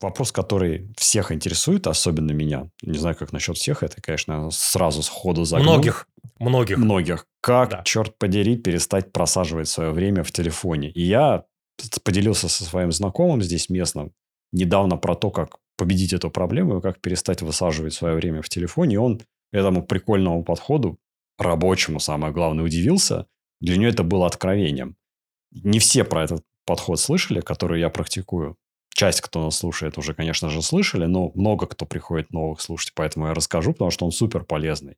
вопрос, который всех интересует, особенно меня. Не знаю, как насчет всех. Это, конечно, сразу сходу загнул. Многих. Многих. Многих. Как, да. черт подери, перестать просаживать свое время в телефоне? И я поделился со своим знакомым здесь местным недавно про то, как победить эту проблему и как перестать высаживать свое время в телефоне. И он этому прикольному подходу, рабочему, самое главное, удивился. Для него это было откровением. Не все про этот подход слышали, который я практикую. Часть, кто нас слушает, уже, конечно же, слышали, но много кто приходит новых слушать, поэтому я расскажу, потому что он супер полезный.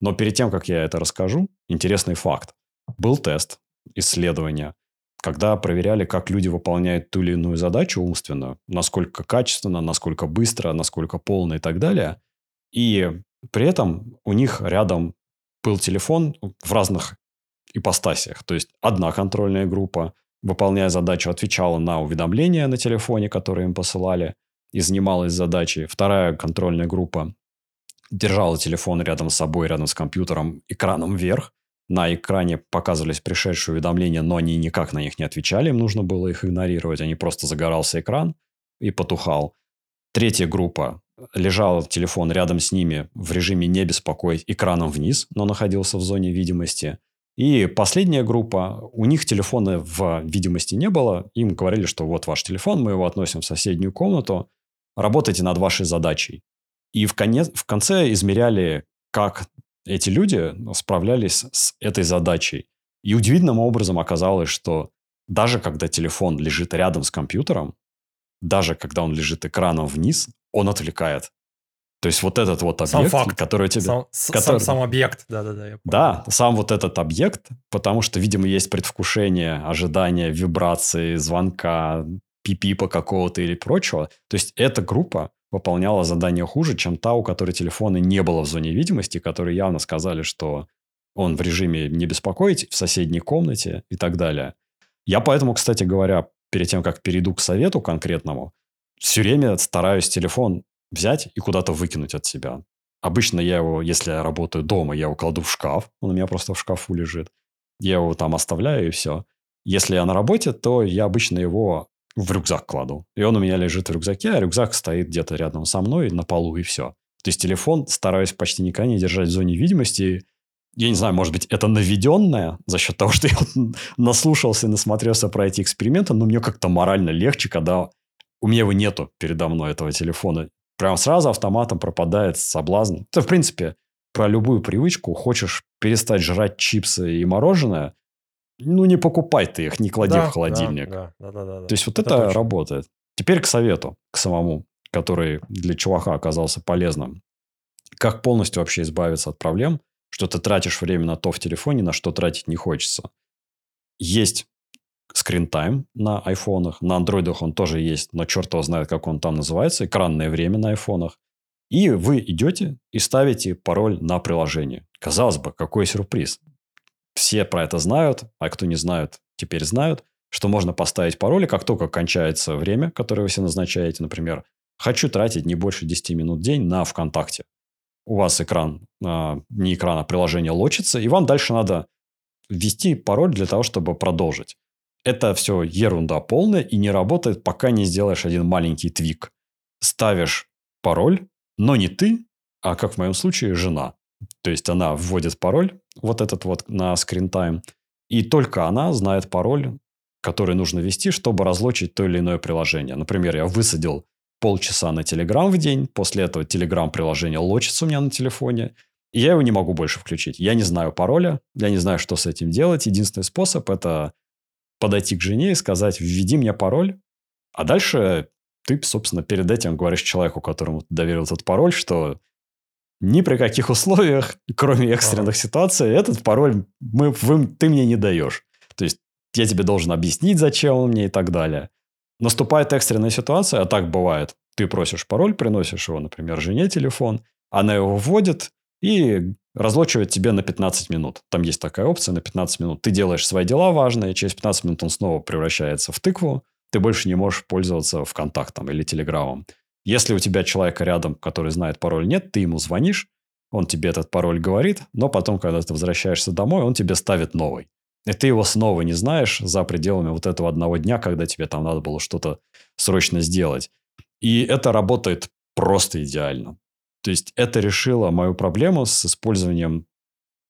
Но перед тем, как я это расскажу, интересный факт. Был тест, исследование, когда проверяли, как люди выполняют ту или иную задачу умственную, насколько качественно, насколько быстро, насколько полно и так далее. И при этом у них рядом был телефон в разных ипостасиях. То есть одна контрольная группа, выполняя задачу, отвечала на уведомления на телефоне, которые им посылали, и занималась задачей. Вторая контрольная группа держала телефон рядом с собой, рядом с компьютером, экраном вверх. На экране показывались пришедшие уведомления, но они никак на них не отвечали, им нужно было их игнорировать. Они просто загорался экран и потухал. Третья группа лежал телефон рядом с ними в режиме «не беспокоить» экраном вниз, но находился в зоне видимости. И последняя группа, у них телефона в видимости не было. Им говорили, что вот ваш телефон, мы его относим в соседнюю комнату, работайте над вашей задачей. И в, конец, в конце измеряли, как эти люди справлялись с этой задачей. И удивительным образом оказалось, что даже когда телефон лежит рядом с компьютером, даже когда он лежит экраном вниз, он отвлекает. То есть вот этот вот объект, сам факт. который тебе... Сам, который... сам, сам объект, да-да-да. Да, сам вот этот объект, потому что, видимо, есть предвкушение, ожидание вибрации, звонка, пипипа какого-то или прочего. То есть эта группа выполняла задание хуже, чем та, у которой телефона не было в зоне видимости, которые явно сказали, что он в режиме не беспокоить, в соседней комнате и так далее. Я поэтому, кстати говоря, перед тем, как перейду к совету конкретному, все время стараюсь телефон взять и куда-то выкинуть от себя. Обычно я его, если я работаю дома, я его кладу в шкаф. Он у меня просто в шкафу лежит. Я его там оставляю и все. Если я на работе, то я обычно его в рюкзак кладу. И он у меня лежит в рюкзаке, а рюкзак стоит где-то рядом со мной на полу и все. То есть телефон стараюсь почти никогда не держать в зоне видимости я не знаю, может быть, это наведенное за счет того, что я наслушался и насмотрелся про эти эксперименты, но мне как-то морально легче, когда у меня его нету передо мной, этого телефона. Прям сразу автоматом пропадает соблазн. Это, в принципе, про любую привычку. Хочешь перестать жрать чипсы и мороженое, ну, не покупай ты их, не клади да, в холодильник. Да, да, да, да, да. То есть, вот это, это работает. Теперь к совету, к самому, который для чувака оказался полезным. Как полностью вообще избавиться от проблем – что ты тратишь время на то в телефоне, на что тратить не хочется. Есть скрин-тайм на айфонах, на андроидах он тоже есть, но черт его знает, как он там называется, экранное время на айфонах. И вы идете и ставите пароль на приложение. Казалось бы, какой сюрприз. Все про это знают, а кто не знают, теперь знают, что можно поставить пароль, и как только кончается время, которое вы себе назначаете, например, хочу тратить не больше 10 минут в день на ВКонтакте у вас экран, а, не экран, а приложение лочится, и вам дальше надо ввести пароль для того, чтобы продолжить. Это все ерунда полная и не работает, пока не сделаешь один маленький твик. Ставишь пароль, но не ты, а как в моем случае жена. То есть она вводит пароль, вот этот вот на time, и только она знает пароль, который нужно ввести, чтобы разлочить то или иное приложение. Например, я высадил полчаса на Telegram в день. После этого Telegram приложение лочится у меня на телефоне. И я его не могу больше включить. Я не знаю пароля, я не знаю, что с этим делать. Единственный способ – это подойти к жене и сказать, введи мне пароль. А дальше ты, собственно, перед этим говоришь человеку, которому ты доверил этот пароль, что ни при каких условиях, кроме экстренных ага. ситуаций, этот пароль мы, вы, ты мне не даешь. То есть я тебе должен объяснить, зачем он мне и так далее. Наступает экстренная ситуация, а так бывает. Ты просишь пароль, приносишь его, например, жене телефон, она его вводит и разлочивает тебе на 15 минут. Там есть такая опция на 15 минут. Ты делаешь свои дела важные, через 15 минут он снова превращается в тыкву, ты больше не можешь пользоваться ВКонтактом или Телеграмом. Если у тебя человека рядом, который знает пароль, нет, ты ему звонишь, он тебе этот пароль говорит, но потом, когда ты возвращаешься домой, он тебе ставит новый. И ты его снова не знаешь за пределами вот этого одного дня, когда тебе там надо было что-то срочно сделать. И это работает просто идеально. То есть это решило мою проблему с использованием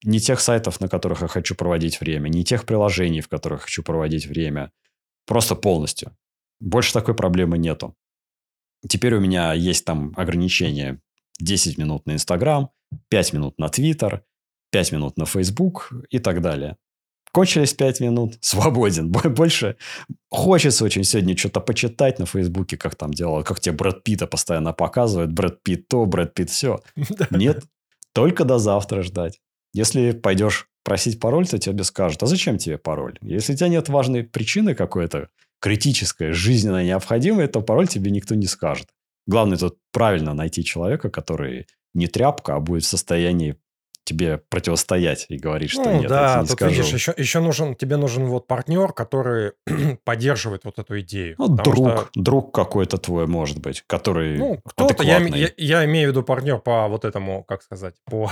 не тех сайтов, на которых я хочу проводить время, не тех приложений, в которых хочу проводить время. Просто полностью. Больше такой проблемы нету. Теперь у меня есть там ограничение 10 минут на Инстаграм, 5 минут на Твиттер, 5 минут на Фейсбук и так далее. Кончились 5 минут, свободен. Больше хочется очень сегодня что-то почитать на Фейсбуке, как там делал, как тебе Брэд Питта постоянно показывают. Брэд Питт то, Брэд Питт все. Нет, только до завтра ждать. Если пойдешь просить пароль, то тебе скажут, а зачем тебе пароль? Если у тебя нет важной причины какой-то, критической, жизненно необходимой, то пароль тебе никто не скажет. Главное тут правильно найти человека, который не тряпка, а будет в состоянии тебе противостоять и говорить, что ну, нет, да, я не тут скажу. видишь, еще, еще нужен, тебе нужен вот партнер, который поддерживает вот эту идею. Ну, друг, что... друг какой-то твой, может быть, который Ну, кто-то, я, я, я имею в виду партнер по вот этому, как сказать, по,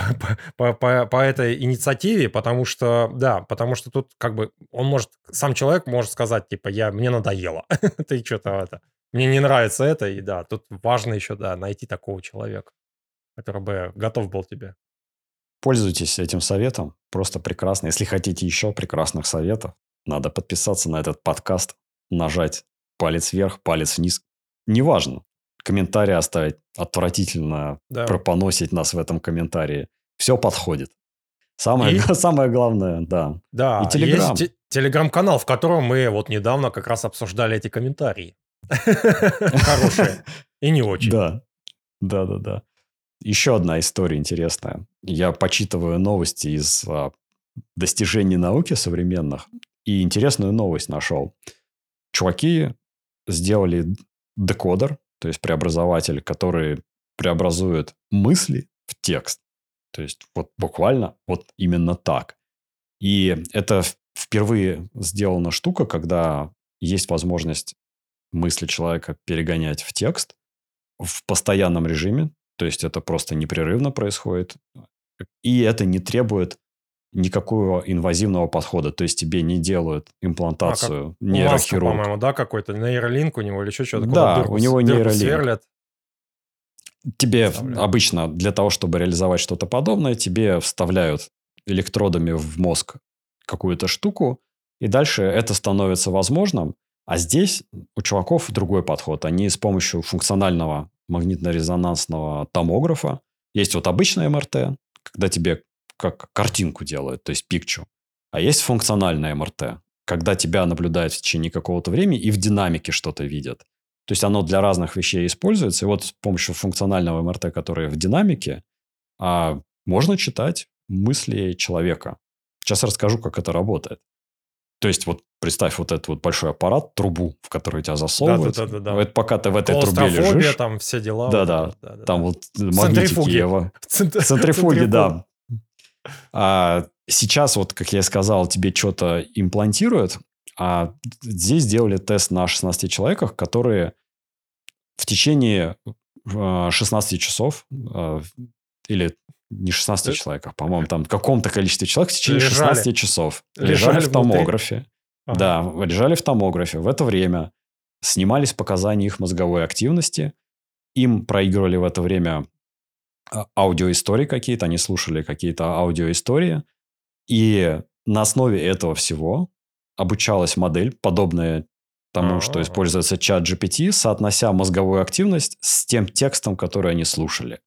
по, по, по этой инициативе, потому что, да, потому что тут как бы он может, сам человек может сказать, типа, я, мне надоело, ты что-то это, мне не нравится это, и да, тут важно еще, да, найти такого человека, который бы готов был тебе Пользуйтесь этим советом. Просто прекрасно. Если хотите еще прекрасных советов, надо подписаться на этот подкаст, нажать палец вверх, палец вниз. Неважно. Комментарий оставить отвратительно, да. пропоносить нас в этом комментарии. Все подходит. Самое, и... самое главное, да. Да, и телеграм. есть телеграм-канал, в котором мы вот недавно как раз обсуждали эти комментарии. Хорошие. И не очень. Да, да, да, да. Еще одна история интересная. Я почитываю новости из а, достижений науки современных, и интересную новость нашел. Чуваки сделали декодер, то есть преобразователь, который преобразует мысли в текст. То есть вот буквально вот именно так. И это впервые сделана штука, когда есть возможность мысли человека перегонять в текст в постоянном режиме, то есть это просто непрерывно происходит. И это не требует никакого инвазивного подхода. То есть тебе не делают имплантацию а, нейрохирург. по-моему, да, какой-то нейролинк у него или еще что-то. Да, дырку, у него нейролинк. Сверлят. Тебе обычно для того, чтобы реализовать что-то подобное, тебе вставляют электродами в мозг какую-то штуку, и дальше это становится возможным. А здесь у чуваков другой подход. Они с помощью функционального магнитно-резонансного томографа. Есть вот обычная МРТ, когда тебе как картинку делают, то есть пикчу. А есть функциональная МРТ, когда тебя наблюдают в течение какого-то времени и в динамике что-то видят. То есть оно для разных вещей используется. И вот с помощью функционального МРТ, которое в динамике, а, можно читать мысли человека. Сейчас расскажу, как это работает. То есть, вот представь вот этот вот большой аппарат, трубу, в которую тебя засовывают. Да, да, да, да. Это пока ты в этой трубе лежишь. там все дела. Да, да. да, да там вот магнитики его. Центрифуги, да. А сейчас вот, как я сказал, тебе что-то имплантируют, а здесь сделали тест на 16 человеках, которые в течение 16 а, часов а, или не 16 э, человек, по-моему, там в каком-то количестве человек в течение лежали. 16 часов лежали, лежали в томографе. Ага. Да, лежали в томографе. В это время снимались показания их мозговой активности. Им проигрывали в это время а, аудиоистории какие-то, они слушали какие-то аудиоистории. И на основе этого всего обучалась модель, подобная тому, А-а-а. что используется чат GPT, соотнося мозговую активность с тем текстом, который они слушали.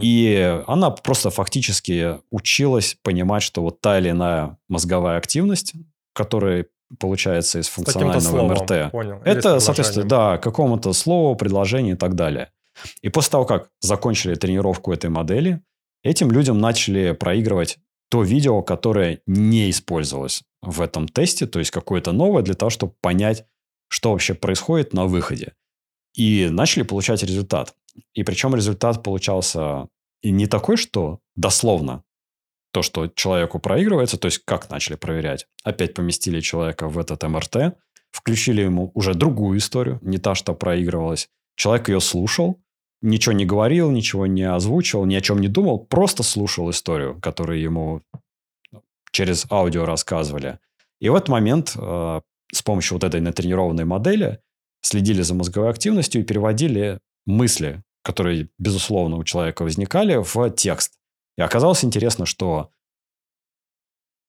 И она просто фактически училась понимать, что вот та или иная мозговая активность, которая получается из функционального словом, МРТ, понял. это, соответственно, да, какому-то слову, предложению и так далее. И после того, как закончили тренировку этой модели, этим людям начали проигрывать то видео, которое не использовалось в этом тесте, то есть какое-то новое для того, чтобы понять, что вообще происходит на выходе. И начали получать результат. И причем результат получался и не такой, что дословно то, что человеку проигрывается, то есть как начали проверять. Опять поместили человека в этот МРТ, включили ему уже другую историю, не та, что проигрывалась. Человек ее слушал, ничего не говорил, ничего не озвучивал, ни о чем не думал, просто слушал историю, которую ему через аудио рассказывали. И в этот момент э, с помощью вот этой натренированной модели следили за мозговой активностью и переводили мысли, которые, безусловно, у человека возникали, в текст. И оказалось интересно, что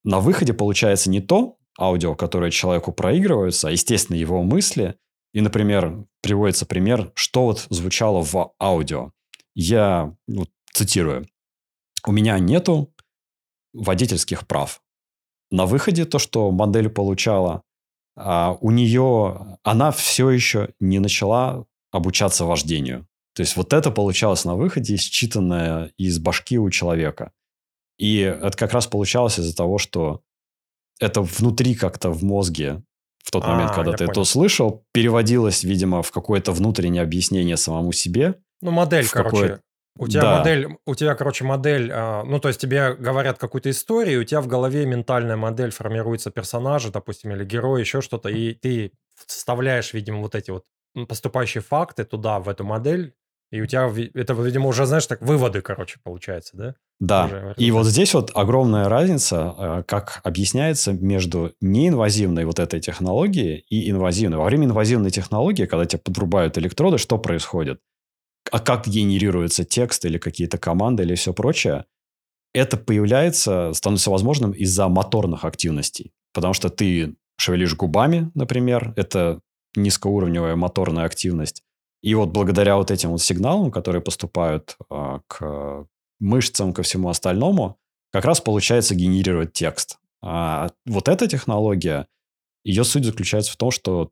на выходе получается не то аудио, которое человеку проигрывается, а, естественно, его мысли. И, например, приводится пример, что вот звучало в аудио. Я вот, цитирую. «У меня нету водительских прав. На выходе то, что модель получала, а у нее, она все еще не начала обучаться вождению. То есть вот это получалось на выходе, считанное из башки у человека. И это как раз получалось из-за того, что это внутри как-то в мозге в тот момент, а, когда ты понял. это услышал, переводилось, видимо, в какое-то внутреннее объяснение самому себе. Ну, модель, короче. У тебя да. модель, у тебя, короче, модель, а, ну, то есть тебе говорят какую-то историю, у тебя в голове ментальная модель формируется персонажа, допустим, или герой, еще что-то, и ты вставляешь, видимо, вот эти вот поступающие факты туда, в эту модель, и у тебя это, видимо, уже, знаешь, так выводы, короче, получается, да? Да. И вот здесь вот огромная разница, э, как объясняется между неинвазивной вот этой технологией и инвазивной. Во время инвазивной технологии, когда тебе подрубают электроды, что происходит? А как генерируется текст или какие-то команды или все прочее? Это появляется, становится возможным из-за моторных активностей. Потому что ты шевелишь губами, например, это низкоуровневая моторная активность. И вот благодаря вот этим вот сигналам, которые поступают э, к мышцам, ко всему остальному, как раз получается генерировать текст. А вот эта технология, ее суть заключается в том, что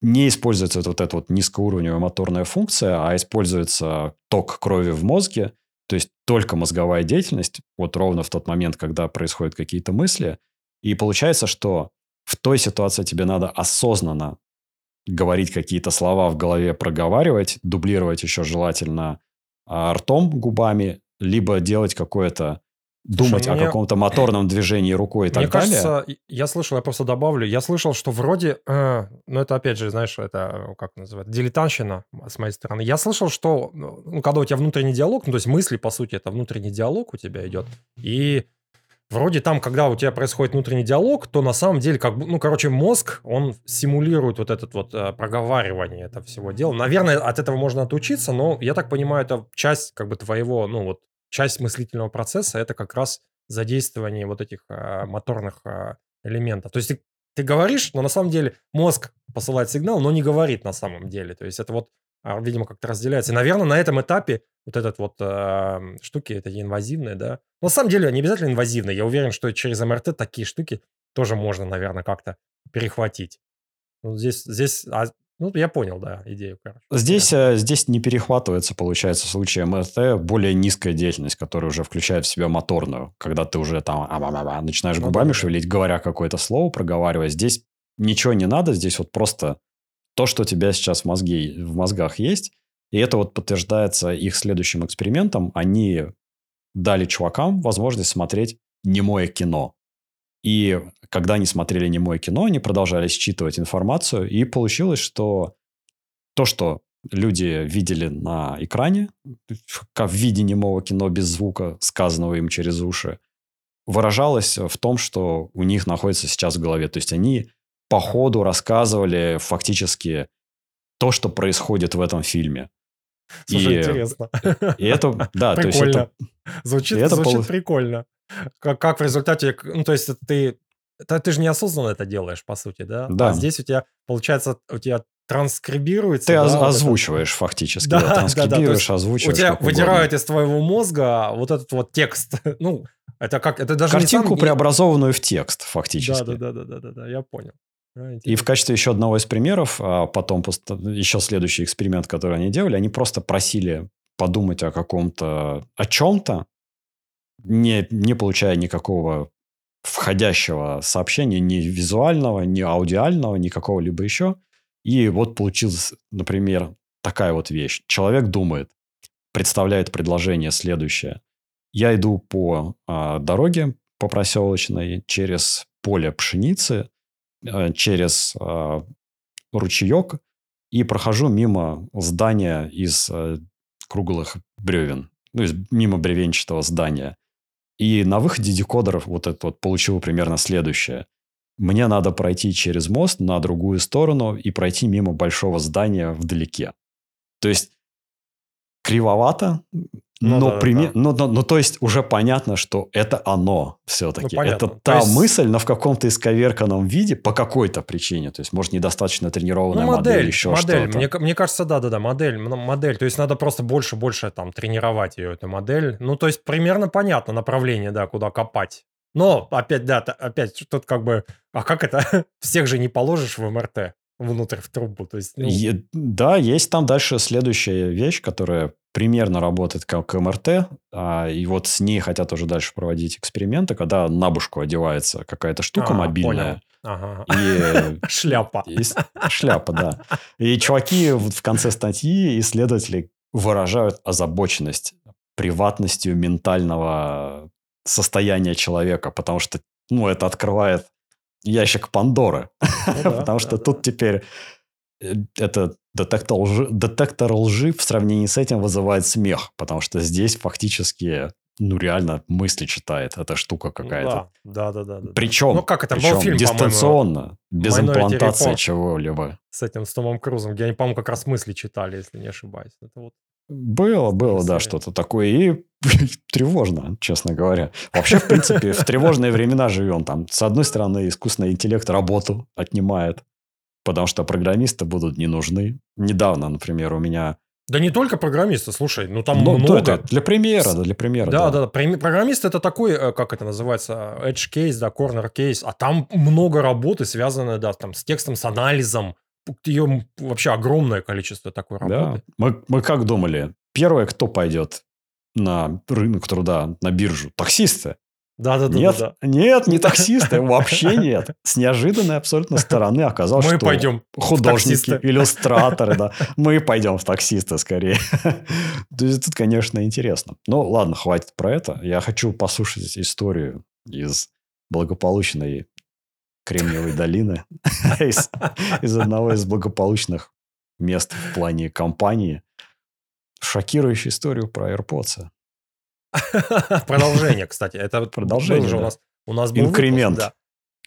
не используется вот эта вот низкоуровневая моторная функция, а используется ток крови в мозге, то есть только мозговая деятельность, вот ровно в тот момент, когда происходят какие-то мысли. И получается, что в той ситуации тебе надо осознанно говорить какие-то слова в голове, проговаривать, дублировать еще желательно а, ртом, губами, либо делать какое-то думать Слушай, о мне... каком-то моторном движении рукой и так мне далее. Мне кажется, я слышал, я просто добавлю, я слышал, что вроде, э, ну это опять же, знаешь, это как называется, дилетантщина с моей стороны. Я слышал, что, ну, когда у тебя внутренний диалог, ну то есть мысли, по сути, это внутренний диалог у тебя идет, и Вроде там, когда у тебя происходит внутренний диалог, то на самом деле, как бы, ну, короче, мозг, он симулирует вот этот вот э, проговаривание этого всего дела. Наверное, от этого можно отучиться, но я так понимаю, это часть как бы твоего, ну, вот, часть мыслительного процесса, это как раз задействование вот этих э, моторных э, элементов. То есть ты, ты говоришь, но на самом деле мозг посылает сигнал, но не говорит на самом деле. То есть это вот видимо, как-то разделяется. И, наверное, на этом этапе вот этот вот э, штуки, это инвазивные, да. Но на самом деле, не обязательно инвазивные. Я уверен, что через МРТ такие штуки тоже можно, наверное, как-то перехватить. Ну, здесь, здесь, а, ну, я понял, да, идею, короче. Здесь, да. Э, здесь не перехватывается, получается, в случае МРТ более низкая деятельность, которая уже включает в себя моторную, когда ты уже там а -а -а начинаешь ну, губами да, шевелить, говоря какое-то слово, проговаривая. Здесь ничего не надо, здесь вот просто то, что у тебя сейчас в, мозге, в мозгах есть. И это вот подтверждается их следующим экспериментом. Они дали чувакам возможность смотреть немое кино. И когда они смотрели немое кино, они продолжали считывать информацию, и получилось, что то, что люди видели на экране, как в виде немого кино без звука, сказанного им через уши, выражалось в том, что у них находится сейчас в голове. То есть они по ходу рассказывали фактически то, что происходит в этом фильме. Слушай, и, интересно. И это, да, прикольно. то есть это... Звучит, это звучит пол... прикольно. Как, как в результате, ну, то есть ты, ты, ты же неосознанно это делаешь, по сути, да? Да. А здесь у тебя, получается, у тебя транскрибируется. Ты да, озвучиваешь вот фактически. Да, да, транскрибируешь, да, да. озвучиваешь. У тебя выдирают из твоего мозга вот этот вот текст. ну, это как, это даже Картинку, не сам... преобразованную в текст, фактически. Да, да, да, да, да, да, я понял. И в качестве еще одного из примеров, а потом еще следующий эксперимент, который они делали, они просто просили подумать о каком-то, о чем-то, не, не получая никакого входящего сообщения, ни визуального, ни аудиального, ни какого-либо еще. И вот получилась, например, такая вот вещь. Человек думает, представляет предложение следующее. Я иду по э, дороге, по проселочной, через поле пшеницы, через э, ручеек и прохожу мимо здания из э, круглых бревен, ну, из, мимо бревенчатого здания. И на выходе декодер вот это вот получил примерно следующее. мне надо пройти через мост на другую сторону и пройти мимо большого здания вдалеке. То есть кривовато, Ну но, да, прими- да. но, но- но то есть уже понятно, что это оно все-таки. Ну, понятно. это То та есть- мысль, но в каком-то исковерканном виде по какой-то причине. То есть, может, недостаточно тренированная Ну, модель, модель, еще модель. что-то. Мне, мне кажется, да-да-да, модель, модель. То есть надо просто больше-больше там тренировать ее, эту модель. Ну, то есть примерно понятно направление, да, куда копать. Но, опять, да, опять, тут как бы, а как это? Всех же не положишь в МРТ внутрь в трубу. То есть, ну, Е- Да, есть там дальше следующая вещь, которая примерно работает как МРТ, а, и вот с ней хотят уже дальше проводить эксперименты, когда на бушку одевается какая-то штука а, мобильная, понял. Ага. и Шляпа. И шляпа, да. И чуваки в конце статьи, исследователи, выражают озабоченность приватностью ментального состояния человека, потому что, ну, это открывает ящик Пандоры. Ну да, Потому да, что да. тут теперь это детектор лжи, детектор лжи в сравнении с этим вызывает смех, потому что здесь фактически, ну, реально мысли читает эта штука какая-то. Да, да, да, да. Причем, Ну, как это, был причем фильм, по-моему, дистанционно, без имплантации чего-либо. с этим, с Томом Крузом, где они, по-моему, как раз мысли читали, если не ошибаюсь. Это вот Было, было, да, что-то такое. И тревожно, честно говоря. Вообще, в принципе, в тревожные времена живем. Там, с одной стороны, искусственный интеллект работу отнимает, потому что программисты будут не нужны. Недавно, например, у меня... Да не только программисты, слушай, ну там Ну, да, много. это для примера, да, для примера. Да, да, да. Преми- Программист это такой, э, как это называется, edge case, да, corner case, а там много работы, связанной, да, там, с текстом, с анализом. Ее вообще огромное количество такой Да. работы. Мы, мы как думали? Первое, кто пойдет на рынок труда, на биржу? Таксисты. Да, да, да, нет, да. нет, не таксисты, вообще нет. С неожиданной абсолютно стороны оказалось, Мы что пойдем. художники, иллюстраторы, да. Мы пойдем в таксисты скорее. То есть тут, конечно, интересно. Ну, ладно, хватит про это. Я хочу послушать историю из благополучной Кремниевой долины, из, из одного из благополучных мест в плане компании. Шокирующую историю про AirPods. Продолжение, кстати. Это Продолжение, был же у да. нас. У нас был Инкремент. выпуск, да.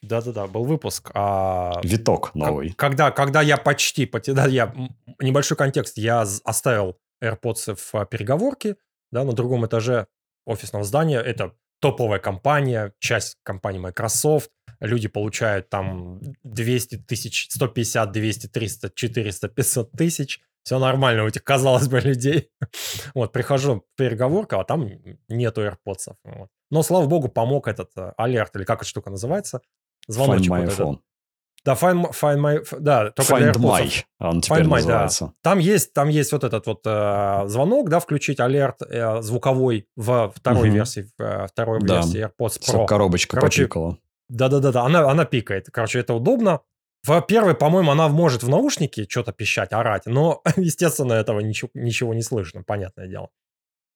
Да-да-да, был выпуск. а, Виток новый. Когда, когда я почти, поте- да, я, небольшой контекст, я оставил AirPods в а, переговорке, да, на другом этаже офисного здания, это топовая компания, часть компании Microsoft, люди получают там 200 тысяч, 150, 200, 300, 400, 500 тысяч, все нормально у этих, казалось бы, людей. Вот, прихожу в переговорку, а там нету AirPods. Вот. Но, слава богу, помог этот э, алерт, или как эта штука называется, Find звоночек My вот этот. Phone. Да, Find, Find My... Да, только для Find AirPods. My, он теперь Find My, да. называется. Там есть, там есть вот этот вот э, звонок, да, включить алерт э, звуковой в второй Мгм. версии, э, второй Да. версии AirPods Pro. Коробочка Короче, попикала. Да-да-да, она, она пикает. Короче, это удобно. В первой, по-моему, она может в наушнике что-то пищать, орать, но, естественно, этого ничего, ничего не слышно, понятное дело.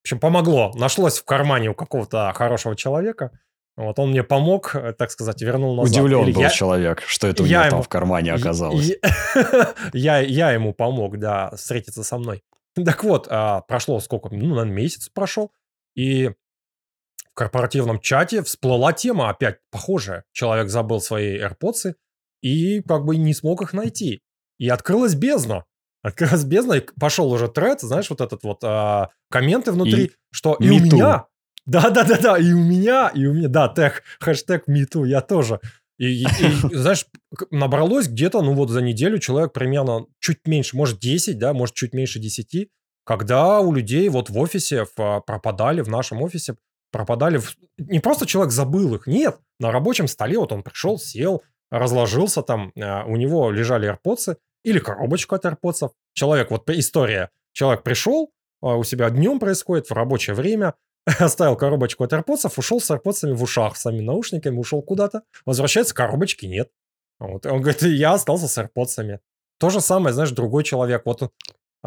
В общем, помогло. Нашлось в кармане у какого-то хорошего человека. Вот он мне помог, э, так сказать, вернул назад. Удивлен Или был я- человек, что это у него там ему- в кармане оказалось. Я, я ему помог, да, встретиться со мной. Так вот, а, прошло сколько, ну, наверное, месяц прошел, и в корпоративном чате всплыла тема опять похожая. Человек забыл свои AirPods и как бы не смог их найти. И открылась бездна. Открылась бездна, и пошел уже тред, знаешь, вот этот вот а, комменты внутри, И что и у меня, да-да-да-да, и у меня, и у меня, да, тег, хэштег MeToo, я тоже. И, и- и, знаешь, набралось где-то, ну вот за неделю человек примерно чуть меньше, может 10, да, может чуть меньше 10, когда у людей вот в офисе в, а, пропадали, в нашем офисе пропадали, в- не просто человек забыл их, нет, на рабочем столе вот он пришел, сел, разложился там, а, у него лежали AirPods или коробочка от AirPods. Человек, вот история, человек пришел, а, у себя днем происходит, в рабочее время, оставил коробочку от AirPods, ушел с AirPods в ушах, с самими наушниками, ушел куда-то, возвращается, коробочки нет. Вот. Он говорит, я остался с AirPods. То же самое, знаешь, другой человек, вот он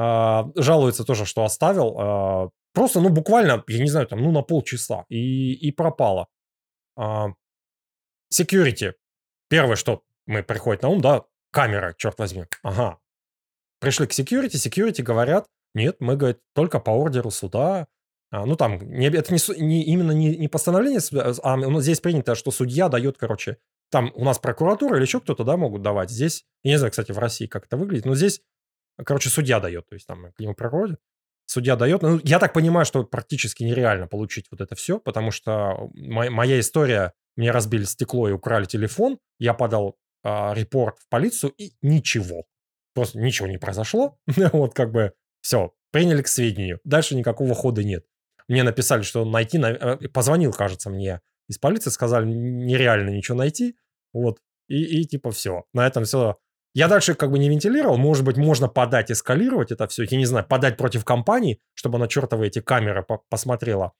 а, жалуется тоже, что оставил, а, просто, ну, буквально, я не знаю, там, ну, на полчаса, и, и пропало. А, security. Первое, что мы приходит на ум, да, камера, черт возьми. Ага. Пришли к security, security говорят, нет, мы, говорит, только по ордеру суда. А, ну, там, не, это не, не- именно не, не постановление суда, а ну, здесь принято, что судья дает, короче, там у нас прокуратура или еще кто-то, да, могут давать. Здесь, я не знаю, кстати, в России как это выглядит, но здесь, короче, судья дает, то есть там к нему приходит, судья дает. Ну, я так понимаю, что практически нереально получить вот это все, потому что моя история, мне разбили стекло и украли телефон, я подал э, репорт в полицию, и ничего. Просто ничего не произошло. вот как бы все, приняли к сведению. Дальше никакого хода нет. Мне написали, что найти... Э, позвонил, кажется, мне из полиции, сказали, нереально ничего найти. Вот. И, и типа все. На этом все. Я дальше как бы не вентилировал. Может быть, можно подать, эскалировать это все. Я не знаю, подать против компании, чтобы она чертовы эти камеры по посмотрела.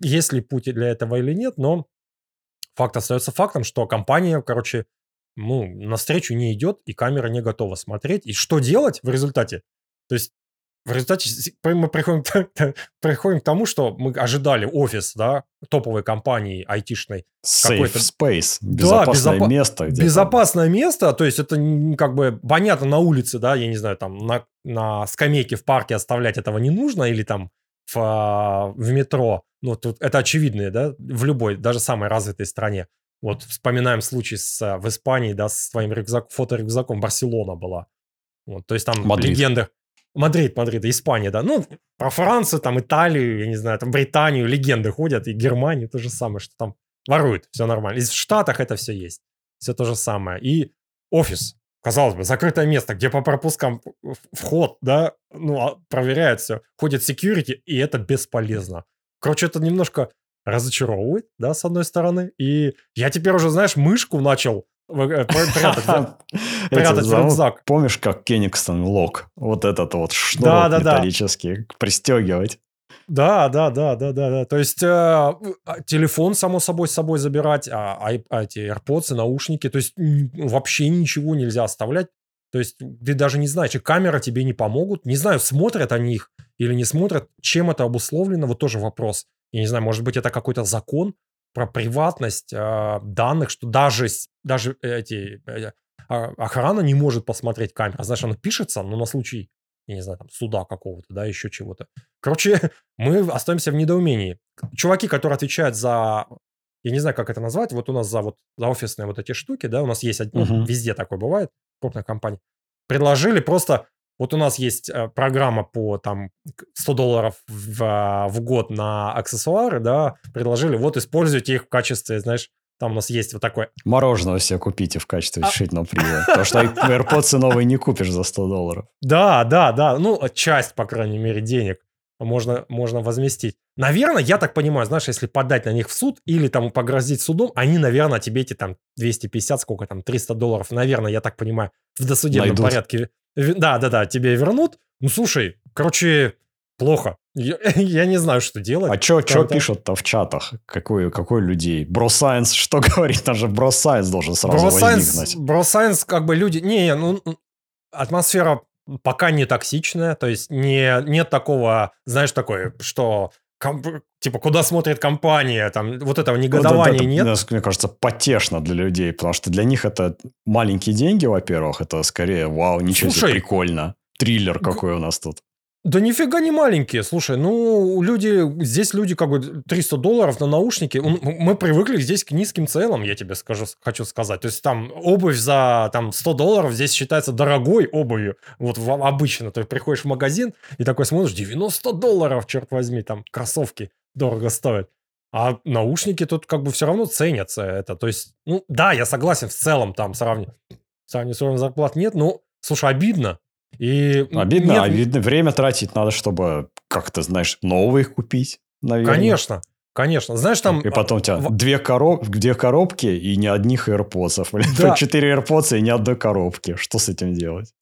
Есть ли путь для этого или нет, но факт остается фактом, что компания, короче, ну, навстречу не идет, и камера не готова смотреть. И что делать в результате? То есть в результате мы приходим, приходим к тому, что мы ожидали офис, да, топовой компании айтишной. Safe space, безопасное да, безопа- место. Где безопасное там. место, то есть это как бы понятно на улице, да, я не знаю, там на, на скамейке в парке оставлять этого не нужно, или там в, а, в метро, ну, тут это очевидно, да, в любой, даже самой развитой стране. Вот вспоминаем случай с, в Испании, да, с твоим рюкзак, фоторюкзаком Барселона была. Вот, то есть там Мадрид. легенды, Мадрид, Мадрид, Испания, да. Ну, про Францию, там, Италию, я не знаю, там, Британию легенды ходят, и Германию то же самое, что там воруют, все нормально. И в Штатах это все есть, все то же самое. И офис, казалось бы, закрытое место, где по пропускам вход, да, ну, а, проверяют все, ходит security, и это бесполезно. Короче, это немножко разочаровывает, да, с одной стороны. И я теперь уже, знаешь, мышку начал Э, прятать, прятать в рюкзак. Помнишь, как Кенигстон лог? Вот этот вот шнурок металлический пристегивать. Да, да, да, да, да, да. То есть э, а, телефон, само собой, с собой забирать, а, а, а эти AirPods, наушники, то есть вообще ничего нельзя оставлять. То есть ты даже не знаешь, и камера тебе не помогут. Не знаю, смотрят они их или не смотрят, чем это обусловлено, вот тоже вопрос. Я не знаю, может быть, это какой-то закон, про приватность э, данных, что даже, даже эти, э, а, охрана не может посмотреть камеру. Знаешь, она пишется, но на случай, я не знаю, там, суда какого-то, да, еще чего-то. Короче, мы остаемся в недоумении. Чуваки, которые отвечают за я не знаю, как это назвать, вот у нас за вот за офисные вот эти штуки, да, у нас есть, uh-huh. везде такое бывает, крупная компания, предложили просто вот у нас есть э, программа по там 100 долларов в, а, в год на аксессуары, да, предложили, вот используйте их в качестве, знаешь, там у нас есть вот такой... Мороженое себе купите в качестве а... решительного привода. Потому что AirPods новые не купишь за 100 долларов. Да, да, да. Ну, часть, по крайней мере, денег можно, можно возместить. Наверное, я так понимаю, знаешь, если подать на них в суд или там погрозить судом, они, наверное, тебе эти там 250, сколько там, 300 долларов, наверное, я так понимаю, в досудебном Найдут. порядке да, да, да, тебе вернут. Ну, слушай, короче, плохо. Я, я не знаю, что делать. А что что пишут-то в чатах? Какой, какой людей? Бросайенс что говорит? Даже Бросайенс должен сразу Бросайенс, возникнуть. Бросайенс, как бы люди... Не, ну, атмосфера пока не токсичная, то есть не, нет такого, знаешь, такое, что комп, типа, куда смотрит компания, там, вот этого негодования вот это, нет. Мне кажется, потешно для людей, потому что для них это маленькие деньги, во-первых, это скорее, вау, ничего Слушай, себе, прикольно. Триллер какой у нас тут. Да нифига не маленькие. Слушай, ну, люди, здесь люди как бы 300 долларов на наушники. Мы привыкли здесь к низким ценам, я тебе скажу, хочу сказать. То есть там обувь за там 100 долларов здесь считается дорогой обувью. Вот обычно. Ты приходишь в магазин и такой смотришь, 90 долларов, черт возьми, там кроссовки дорого стоят. А наушники тут как бы все равно ценятся это. То есть, ну, да, я согласен в целом там сравнивать. Сравнивать зарплат нет, но, слушай, обидно. И обидно, нет... обидно. Время тратить надо, чтобы как-то, знаешь, новые купить, наверное. Конечно. Конечно. Знаешь, там... И потом у тебя в... две, короб... две коробки и ни одних AirPods. Да. Четыре AirPods и ни одной коробки. Что с этим делать?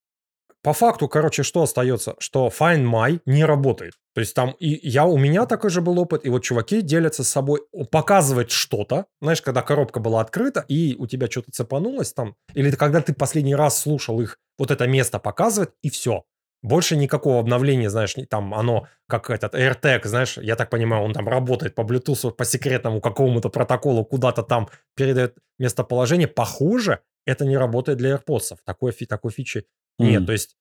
По факту, короче, что остается? Что Find My не работает. То есть там и я, у меня такой же был опыт, и вот чуваки делятся с собой, показывать что-то, знаешь, когда коробка была открыта, и у тебя что-то цепанулось там, или когда ты последний раз слушал их, вот это место показывает, и все. Больше никакого обновления, знаешь, там оно, как этот AirTag, знаешь, я так понимаю, он там работает по Bluetooth, по секретному какому-то протоколу, куда-то там передает местоположение. Похоже, это не работает для AirPods. Такой, такой фичи нет, mm. то есть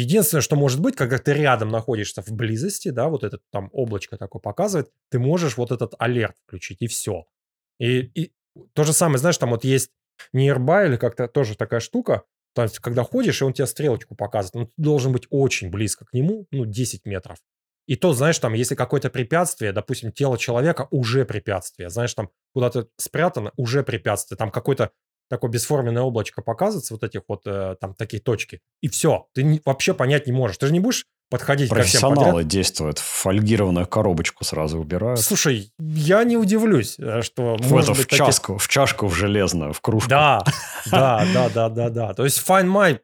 единственное, что может быть, когда ты рядом находишься в близости, да, вот этот там облачко такое показывает, ты можешь вот этот алерт включить, и все. И, и то же самое, знаешь, там вот есть Nearby или как-то тоже такая штука, то есть, когда ходишь, и он тебе стрелочку показывает, ну, ты должен быть очень близко к нему, ну, 10 метров. И то, знаешь, там, если какое-то препятствие, допустим, тело человека уже препятствие, знаешь, там куда-то спрятано, уже препятствие, там какой-то такое бесформенное облачко показывается, вот этих вот э, там такие точки, и все, ты не, вообще понять не можешь. Ты же не будешь подходить Профессионалы ко всем действуют, фольгированную коробочку сразу убирают. Слушай, я не удивлюсь, э, что в, может это, быть, в чашку, такие... в чашку в железную, в кружку. Да, да, да, да, да, да. То есть Find My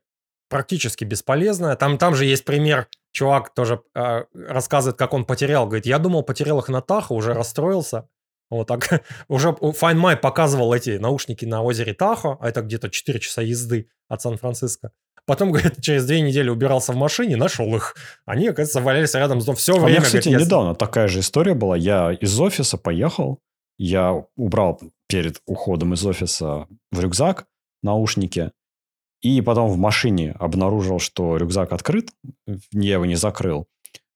практически бесполезная. Там, там же есть пример, чувак тоже э, рассказывает, как он потерял. Говорит, я думал, потерял их на Тахо, уже расстроился. Вот так. Уже Find My показывал эти наушники на озере Тахо, а это где-то 4 часа езды от Сан-Франциско. Потом, говорит, через две недели убирался в машине, нашел их. Они, оказывается, валялись рядом с домом все время. А у меня, кстати, говорит, недавно я... такая же история была. Я из офиса поехал, я убрал перед уходом из офиса в рюкзак наушники, и потом в машине обнаружил, что рюкзак открыт, я его не закрыл.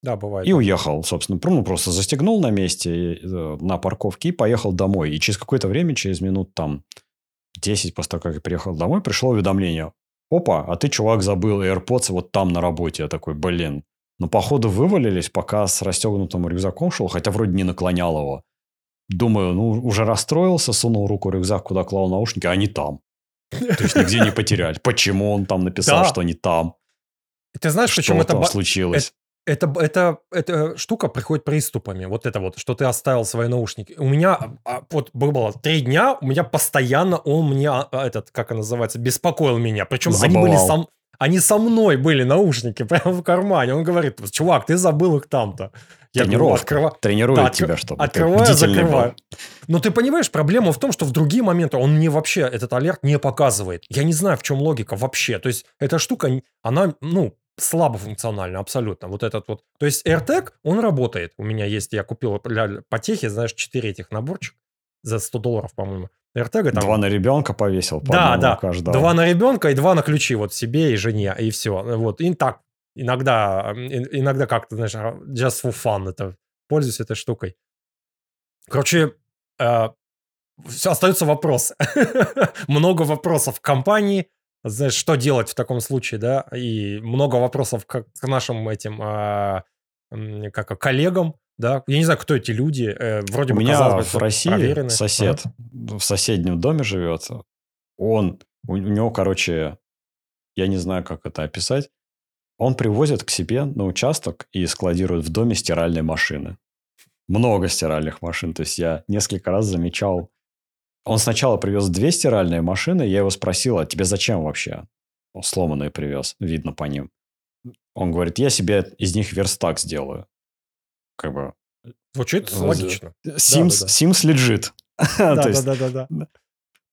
Да, бывает. И уехал, собственно. Ну, просто застегнул на месте э, на парковке и поехал домой. И через какое-то время, через минут там 10 после того, как я приехал домой, пришло уведомление. Опа, а ты, чувак, забыл AirPods вот там на работе. Я такой, блин. Ну, походу, вывалились, пока с расстегнутым рюкзаком шел, хотя вроде не наклонял его. Думаю, ну, уже расстроился, сунул руку в рюкзак, куда клал наушники, а они там. То есть нигде не потерять. Почему он там написал, что не там? Ты знаешь, что почему это случилось? Это, это, эта штука приходит приступами. Вот это вот, что ты оставил свои наушники. У меня а, вот было три дня, у меня постоянно он мне, а, этот, как он называется, беспокоил меня. Причем Забывал. они были сам, они со мной были наушники прямо в кармане. Он говорит, чувак, ты забыл их там-то. Я Тренировка. Открыва... Тренирует да, тебя, чтобы Открываю, закрываю. Был. Но ты понимаешь, проблема в том, что в другие моменты он мне вообще этот алерт не показывает. Я не знаю, в чем логика вообще. То есть эта штука, она, ну, слабо функционально, абсолютно. Вот этот вот. То есть AirTag, он работает. У меня есть, я купил для потехи, знаешь, 4 этих наборчик за 100 долларов, по-моему. AirTag там... Два на ребенка повесил, по Да, да. Каждого. Два на ребенка и два на ключи вот себе и жене, и все. Вот. И так, иногда, иногда как-то, знаешь, а, just for fun это, пользуюсь этой штукой. Короче, э, остаются вопросы. Много вопросов в компании, что делать в таком случае, да, и много вопросов к, к нашим этим а, как коллегам, да, я не знаю, кто эти люди, э, вроде У бы, меня бы, в России проверены. сосед ага. в соседнем доме живет, он, у, у него, короче, я не знаю, как это описать, он привозит к себе на участок и складирует в доме стиральные машины. Много стиральных машин. То есть я несколько раз замечал он сначала привез две стиральные машины, я его спросил, а тебе зачем вообще? Он сломанные привез, видно по ним. Он говорит, я себе из них верстак сделаю. Как бы... Звучит логично. Sims, да, да, Sims legit. Да, да, да, да, да.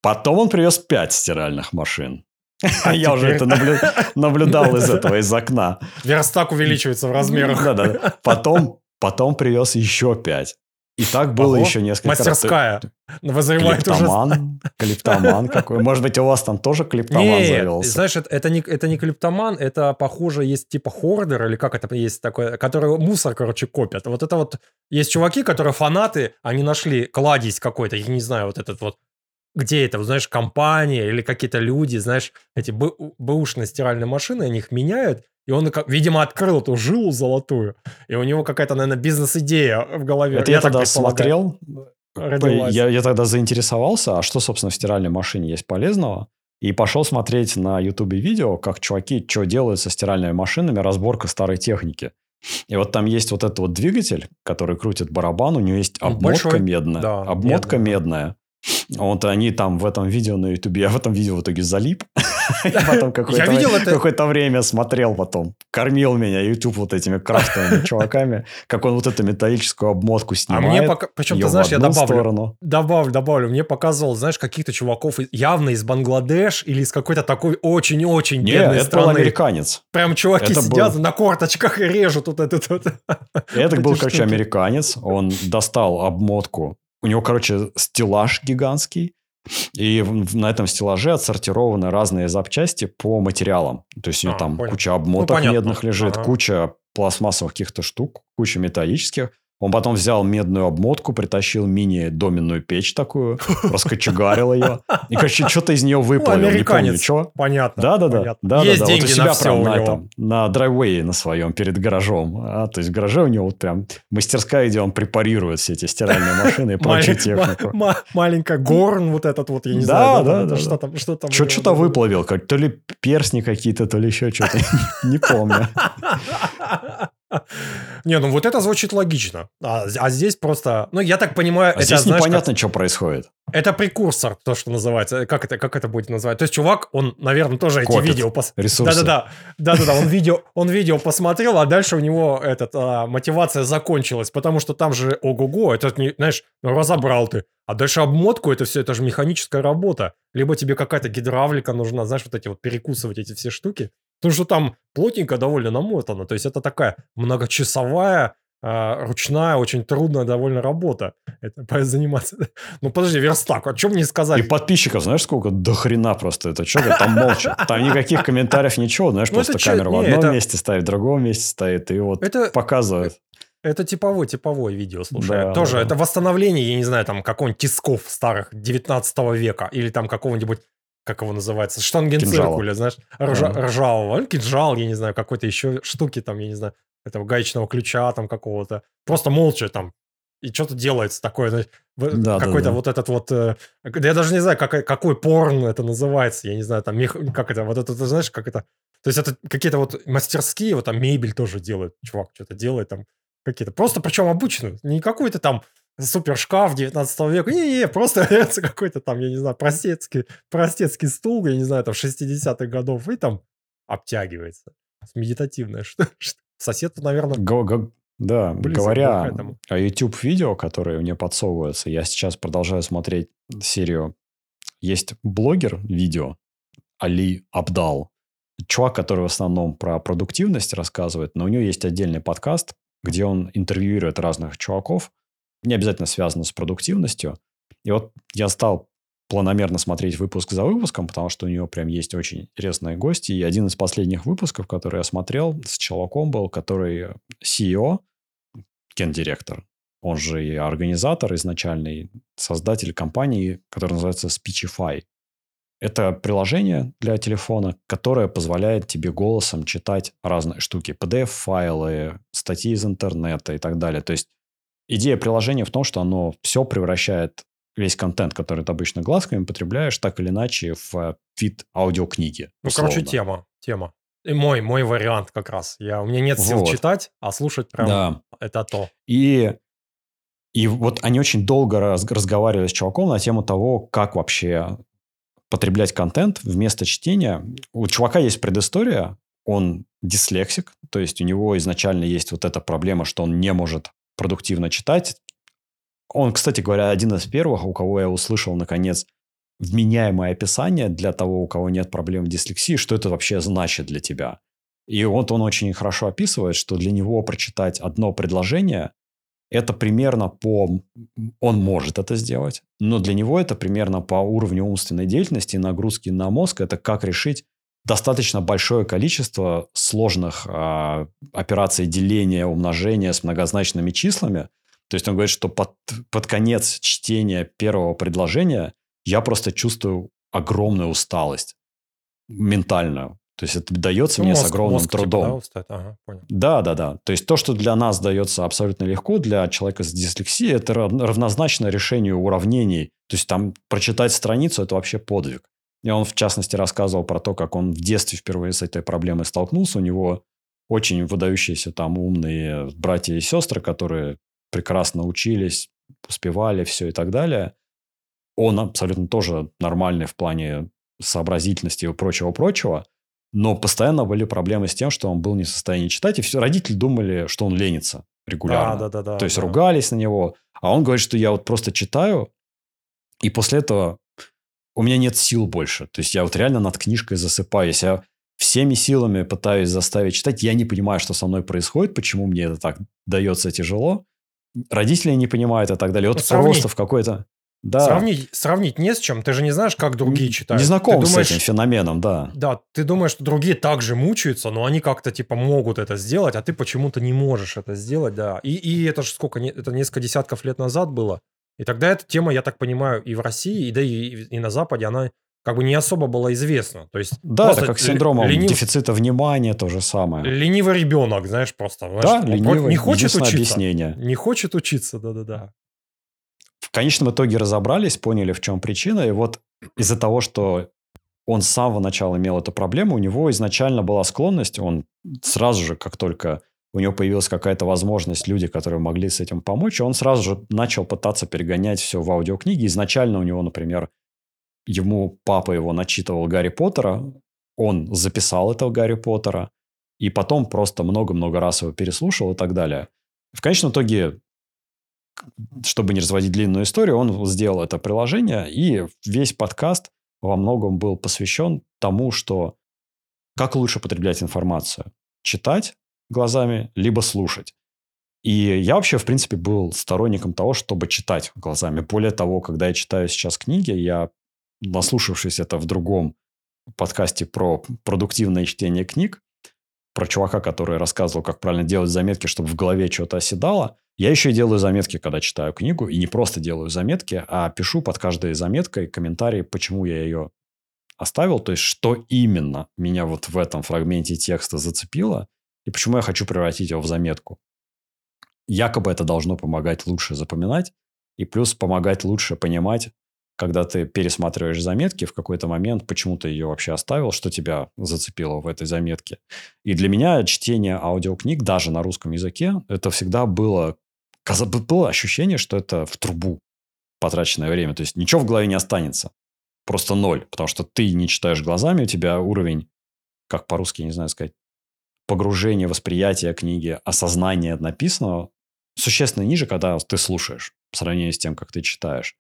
Потом он привез пять стиральных машин. А я уже это наблюдал из этого, из окна. Верстак увеличивается в размерах. Да, да. Потом, потом привез еще пять. И так было Ого, еще несколько Мастерская. раз. Вызывает клиптоман, уже... клиптоман какой. Может быть, у вас там тоже клиптоман не, завелся? знаешь, это, это, не, это не клиптоман, это, похоже, есть типа хордер, или как это есть такое, который мусор, короче, копят. Вот это вот... Есть чуваки, которые фанаты, они нашли кладезь какой-то, я не знаю, вот этот вот где это, знаешь, компания или какие-то люди, знаешь, эти бэушные стиральные машины, они их меняют, и он, видимо, открыл эту жилу золотую, и у него какая-то, наверное, бизнес-идея в голове. Это я, я тогда смотрел, я, я тогда заинтересовался, а что, собственно, в стиральной машине есть полезного? И пошел смотреть на ютубе видео, как чуваки что делают со стиральными машинами, разборка старой техники. И вот там есть вот этот вот двигатель, который крутит барабан, у него есть обмотка Большой, медная. Да, обмотка медная. медная. Вот они там в этом видео на Ютубе, я в этом видео в итоге залип. Потом какое-то время смотрел потом. Кормил меня YouTube вот этими крафтовыми чуваками, как он вот эту металлическую обмотку снимает. А мне пока... Причем, ты знаешь, я добавлю, добавлю, добавлю. Мне показывал, знаешь, каких-то чуваков явно из Бангладеш или из какой-то такой очень-очень бедной это страны. был американец. Прям чуваки сидят на корточках и режут вот этот вот. Это был, короче, американец. Он достал обмотку у него, короче, стеллаж гигантский, и на этом стеллаже отсортированы разные запчасти по материалам. То есть у него а, там понял. куча обмоток ну, медных лежит, ага. куча пластмассовых каких-то штук, куча металлических. Он потом взял медную обмотку, притащил мини-доменную печь такую, раскочегарил ее. И, короче, что-то из нее выплавил. Ну, не помню, американец. что. Понятно. Да-да-да. да, Есть да, деньги вот у себя на все прям у на этом, на драйвее на своем перед гаражом. А, то есть в гараже у него вот прям мастерская, где он препарирует все эти стиральные машины и прочую технику. ма- ма- Маленькая горн вот этот вот, я не знаю. да, там, да, это Что там? Что-то выплавил, как то ли персни какие-то, то ли еще что-то. Не помню. Не, ну вот это звучит логично. А, а здесь просто... Ну, я так понимаю, А это, здесь знаешь, как- непонятно, что происходит. это прекурсор, то, что называется. Как это, как это будет называть? То есть чувак, он, наверное, тоже эти Копит видео... пос- Ресурсы. Да-да-да. Да-да-да. Он видео, он видео посмотрел, а дальше у него этот, а, мотивация закончилась, потому что там же ого-го, это, не, знаешь, ну, разобрал ты. А дальше обмотку, это все, это же механическая работа. Либо тебе какая-то гидравлика нужна, знаешь, вот эти вот перекусывать эти все штуки. Потому что там плотненько довольно намотано. То есть это такая многочасовая, а, ручная, очень трудная довольно работа. Это заниматься. Ну подожди, верстак, о чем мне сказать? И подписчиков, знаешь, сколько? До хрена просто. Это что? Там молча. Там никаких комментариев, ничего. Знаешь, Ну, просто камера в не, одном это- месте стоит, в другом месте стоит. И вот Это- показывает. Это типовое, типовое видео, слушай. Да, Тоже да. это восстановление, я не знаю, там какого-нибудь тисков старых 19 века или там какого-нибудь, как его называется, штангенциркуля, знаешь, ржа- Ага. ржавого, ну, кинжал, я не знаю, какой-то еще штуки там, я не знаю, этого гаечного ключа там какого-то. Просто молча там и что-то делается такое, Да, да, какой-то да. вот этот вот, э, да я даже не знаю, какой, какой порн это называется, я не знаю, там, мех- как это, вот это, ты знаешь, как это, то есть это какие-то вот мастерские, вот там мебель тоже делают, чувак что-то делает там, какие-то, просто причем обычную, не какой-то там супер шкаф 19 века, не-не, просто это какой-то там, я не знаю, простецкий, простецкий стул, я не знаю, там 60-х годов, и там обтягивается. Медитативное. Что, Сосед, наверное, Го- го- Да, говоря о YouTube-видео, которые мне подсовываются, я сейчас продолжаю смотреть серию. Есть блогер видео, Али Абдал. Чувак, который в основном про продуктивность рассказывает, но у него есть отдельный подкаст, где он интервьюирует разных чуваков, не обязательно связано с продуктивностью. И вот я стал планомерно смотреть выпуск за выпуском, потому что у него прям есть очень интересные гости. И один из последних выпусков, который я смотрел, с чуваком был, который CEO, гендиректор, он же и организатор изначальный, создатель компании, которая называется Speechify. Это приложение для телефона, которое позволяет тебе голосом читать разные штуки. PDF-файлы, статьи из интернета и так далее. То есть идея приложения в том, что оно все превращает весь контент, который ты обычно глазками потребляешь, так или иначе в э, вид аудиокниги. ну, короче, условно. тема, тема. И мой, мой вариант как раз. Я, у меня нет сил Вот. читать, а слушать прям Да. это то. И, и вот они очень долго раз- разговаривали с чуваком на тему того, как вообще потреблять контент вместо чтения. У чувака есть предыстория, он дислексик, то есть у него изначально есть вот эта проблема, что он не может продуктивно читать. Он, кстати говоря, один из первых, у кого я услышал, наконец, вменяемое описание для того, у кого нет проблем дислексии, что это вообще значит для тебя. И вот он очень хорошо описывает, что для него прочитать одно предложение это примерно по... Он может это сделать, но для него это примерно по уровню умственной деятельности и нагрузки на мозг. Это как решить достаточно большое количество сложных а, операций деления, умножения с многозначными числами. То есть он говорит, что под, под конец чтения первого предложения я просто чувствую огромную усталость ментальную. То есть это дается Ну, мне с мозг- огромным мозг, типа, трудом. да, устает? Ага, понял. Да, да, да. То есть то, что для нас дается абсолютно легко, для человека с дислексией, это рав- равнозначно решению уравнений. То есть там прочитать страницу – это вообще подвиг. И он, в частности, рассказывал про то, как он в детстве впервые с этой проблемой столкнулся. У него очень выдающиеся там умные братья и сестры, которые прекрасно учились, успевали, все и так далее. Он абсолютно тоже нормальный в плане сообразительности и прочего-прочего. Но постоянно были проблемы с тем, что он был не в состоянии читать, и все родители думали, что он ленится регулярно. Да, да, да, да. То есть да. ругались на него. А он говорит, что я вот просто читаю, и после этого у меня нет сил больше. То есть я вот реально над книжкой засыпаюсь. Я всеми силами пытаюсь заставить читать. Я не понимаю, что со мной происходит, почему мне это так дается тяжело. Родители не понимают и так далее. Вот Ну, просто в какой-то... Да. Сравнить, сравнить не с чем. Ты же не знаешь, как другие читают. Не знаком ты думаешь, с этим феноменом, да. Да, ты думаешь, что другие также мучаются, но они как-то типа могут это сделать, а ты почему-то не можешь это сделать, да. И, и это же сколько, это несколько десятков лет назад было. И тогда эта тема, я так понимаю, и в России, и да и, и на Западе, она как бы не особо была известна. То есть да, это как синдром ленив... дефицита внимания, то же самое. Ленивый ребенок, знаешь, просто. Знаешь, да, ленивый, не хочет учиться. объяснение. Не хочет учиться, да-да-да конечном итоге разобрались, поняли, в чем причина. И вот из-за того, что он с самого начала имел эту проблему, у него изначально была склонность, он сразу же, как только у него появилась какая-то возможность, люди, которые могли с этим помочь, он сразу же начал пытаться перегонять все в аудиокниги. Изначально у него, например, ему папа его начитывал Гарри Поттера, он записал этого Гарри Поттера, и потом просто много-много раз его переслушал и так далее. В конечном итоге чтобы не разводить длинную историю, он сделал это приложение, и весь подкаст во многом был посвящен тому, что как лучше потреблять информацию. Читать глазами, либо слушать. И я вообще, в принципе, был сторонником того, чтобы читать глазами. Более того, когда я читаю сейчас книги, я, наслушавшись это в другом подкасте про продуктивное чтение книг, про чувака, который рассказывал, как правильно делать заметки, чтобы в голове что-то оседало, я еще и делаю заметки, когда читаю книгу, и не просто делаю заметки, а пишу под каждой заметкой комментарии, почему я ее оставил, то есть что именно меня вот в этом фрагменте текста зацепило, и почему я хочу превратить его в заметку. Якобы это должно помогать лучше запоминать, и плюс помогать лучше понимать, когда ты пересматриваешь заметки, в какой-то момент почему ты ее вообще оставил, что тебя зацепило в этой заметке. И для меня чтение аудиокниг даже на русском языке, это всегда было было ощущение, что это в трубу потраченное время. То есть ничего в голове не останется. Просто ноль. Потому что ты не читаешь глазами, у тебя уровень, как по-русски, не знаю сказать, погружение, восприятие книги, осознание написанного существенно ниже, когда ты слушаешь, по сравнению с тем, как ты читаешь.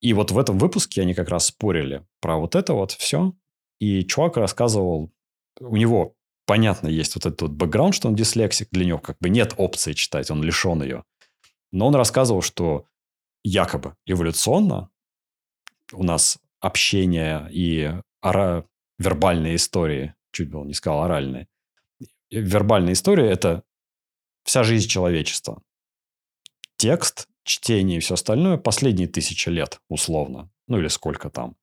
И вот в этом выпуске они как раз спорили про вот это вот все. И чувак рассказывал, у него понятно, есть вот этот вот бэкграунд, что он дислексик, для него как бы нет опции читать, он лишен ее. Но он рассказывал, что якобы эволюционно у нас общение и ора... вербальные истории, чуть было не сказал оральные, вербальные истории – это вся жизнь человечества. Текст, чтение и все остальное – последние тысячи лет, условно. Ну, или сколько там.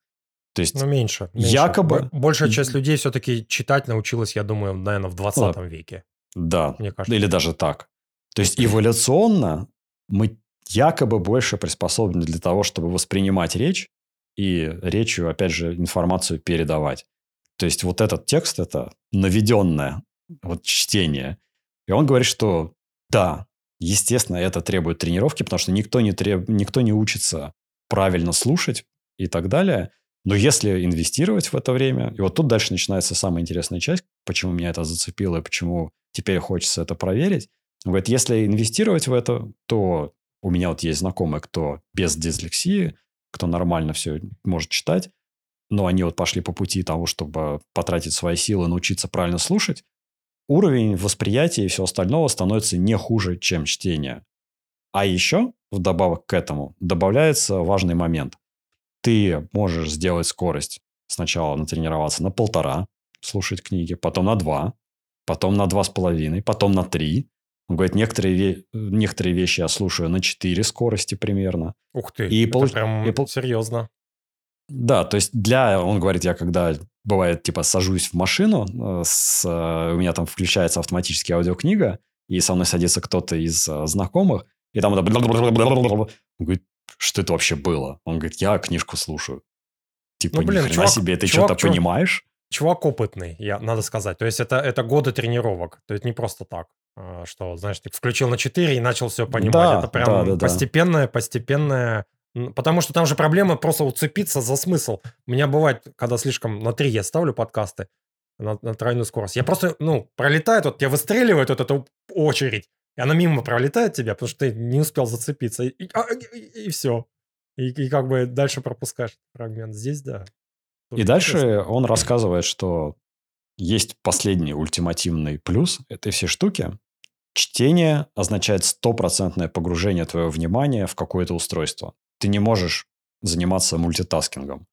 То есть, ну, меньше, меньше. Якобы... Большая часть людей все-таки читать научилась, я думаю, наверное, в 20 ну, веке. Да, мне кажется. или даже так. То есть, эволюционно мы якобы больше приспособлены для того, чтобы воспринимать речь и речью, опять же, информацию передавать. То есть, вот этот текст – это наведенное вот чтение. И он говорит, что да, естественно, это требует тренировки, потому что никто не, треб... никто не учится правильно слушать и так далее – но если инвестировать в это время, и вот тут дальше начинается самая интересная часть, почему меня это зацепило и почему теперь хочется это проверить. Говорит, если инвестировать в это, то у меня вот есть знакомые, кто без дислексии, кто нормально все может читать, но они вот пошли по пути того, чтобы потратить свои силы, научиться правильно слушать, уровень восприятия и все остального становится не хуже, чем чтение. А еще, вдобавок к этому, добавляется важный момент ты можешь сделать скорость сначала натренироваться на полтора, слушать книги, потом на два, потом на два с половиной, потом на три. Он говорит, некоторые, некоторые вещи я слушаю на четыре скорости примерно. Ух ты, и это получ... прям и... серьезно. Да, то есть для, он говорит, я когда бывает, типа, сажусь в машину, э, с, э, у меня там включается автоматически аудиокнига, и со мной садится кто-то из э, знакомых, и там это... Он говорит, что это вообще было? Он говорит, я книжку слушаю. Типа, ну, блин, ни чувак, себе, ты что-то понимаешь? Чувак опытный, я, надо сказать. То есть это, это годы тренировок. То есть не просто так, что, знаешь, ты включил на 4 и начал все понимать. Да, это прям да, да, постепенное, да. постепенное... Потому что там же проблема просто уцепиться за смысл. У меня бывает, когда слишком на 3 я ставлю подкасты, на, на тройную скорость. Я просто, ну, пролетает, вот я выстреливает вот эту очередь, и она мимо пролетает тебя, потому что ты не успел зацепиться. И, а, и, и, и все. И, и как бы дальше пропускаешь фрагмент. Здесь, да. Тут и дальше интересно. он рассказывает, что есть последний ультимативный плюс этой всей штуки. Чтение означает стопроцентное погружение твоего внимания в какое-то устройство. Ты не можешь заниматься мультитаскингом.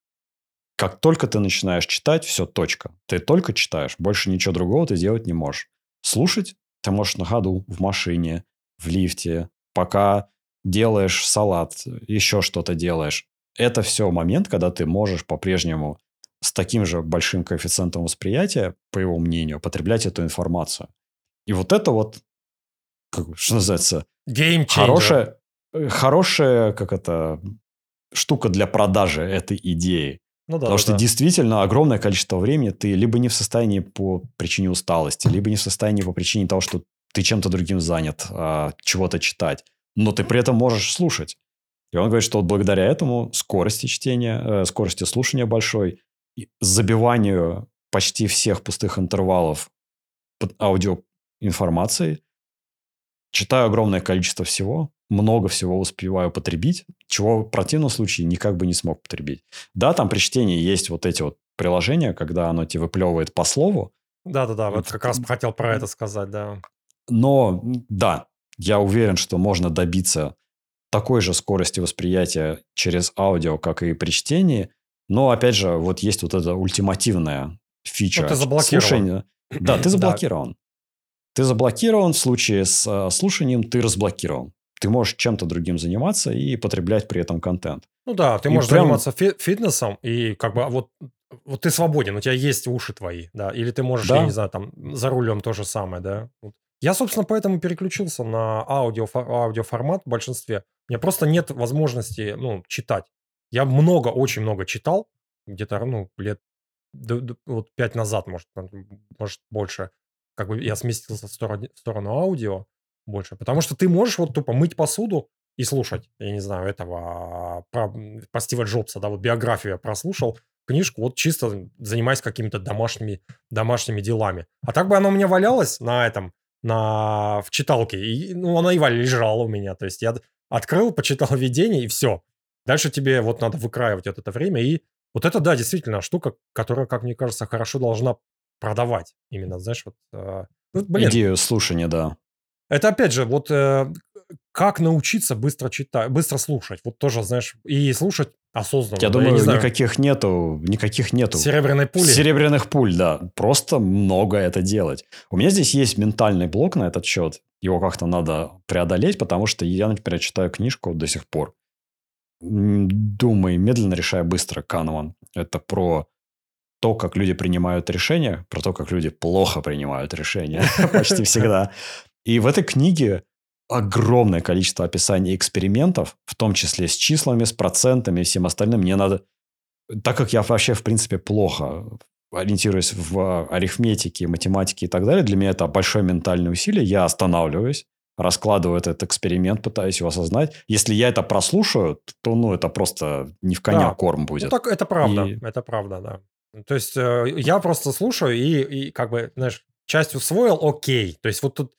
Как только ты начинаешь читать, все, точка. Ты только читаешь, больше ничего другого ты делать не можешь. Слушать ты можешь на ходу, в машине, в лифте, пока делаешь салат, еще что-то делаешь. Это все момент, когда ты можешь по-прежнему с таким же большим коэффициентом восприятия, по его мнению, потреблять эту информацию. И вот это вот, как, что называется, Game хорошая, хорошая, как это, штука для продажи этой идеи. Ну, да, Потому да, что да. действительно огромное количество времени ты либо не в состоянии по причине усталости, либо не в состоянии по причине того, что ты чем-то другим занят, а, чего-то читать, но ты при этом можешь слушать. И он говорит, что вот благодаря этому скорости чтения, э, скорости слушания большой, забиванию почти всех пустых интервалов под аудиоинформацией, читаю огромное количество всего, много всего успеваю потребить, чего в противном случае никак бы не смог потребить. Да, там при чтении есть вот эти вот приложения, когда оно тебе выплевывает по слову. Да-да-да, вот как раз хотел про это сказать, да. Но, да, я уверен, что можно добиться такой же скорости восприятия через аудио, как и при чтении. Но, опять же, вот есть вот эта ультимативная фича. Ну, ты заблокирован. Слушания. Да, ты заблокирован. Ты заблокирован, в случае с э, слушанием ты разблокирован ты можешь чем-то другим заниматься и потреблять при этом контент. Ну да, ты и можешь прям... заниматься фи- фитнесом, и как бы а вот, вот ты свободен, у тебя есть уши твои, да, или ты можешь, да. я не знаю, там за рулем то же самое, да. Я, собственно, поэтому переключился на аудио, аудиоформат в большинстве. У меня просто нет возможности, ну, читать. Я много, очень много читал, где-то, ну, лет вот пять назад, может, может больше. Как бы я сместился в сторону, в сторону аудио, больше. Потому что ты можешь вот тупо мыть посуду и слушать, я не знаю, этого про, про Стива Джобса, да, вот биографию я прослушал, книжку, вот чисто занимаясь какими-то домашними, домашними делами. А так бы оно у меня валялось на этом, на, в читалке, и, ну, она и лежала у меня. То есть я открыл, почитал видение, и все. Дальше тебе вот надо выкраивать вот это время, и вот это, да, действительно штука, которая, как мне кажется, хорошо должна продавать. Именно, знаешь, вот... Э, ну, блин. Идею слушания, да. Это опять же, вот э, как научиться быстро читать, быстро слушать. Вот тоже, знаешь, и слушать осознанно. Я да, думаю, я не знаю. никаких нету, никаких нету. Серебряной пули? Серебряных пуль, да. Просто много это делать. У меня здесь есть ментальный блок на этот счет. Его как-то надо преодолеть, потому что я, например, читаю книжку до сих пор. Думай, медленно решая быстро, Канеман. Это про то, как люди принимают решения, про то, как люди плохо принимают решения почти всегда. И в этой книге огромное количество описаний экспериментов, в том числе с числами, с процентами и всем остальным. Мне надо... Так как я вообще, в принципе, плохо ориентируюсь в арифметике, математике и так далее, для меня это большое ментальное усилие. Я останавливаюсь, раскладываю этот эксперимент, пытаюсь его осознать. Если я это прослушаю, то ну, это просто не в коня да. корм будет. Ну, так это правда, и... это правда, да. То есть э, я просто слушаю и, и как бы, знаешь, часть усвоил, окей. То есть вот тут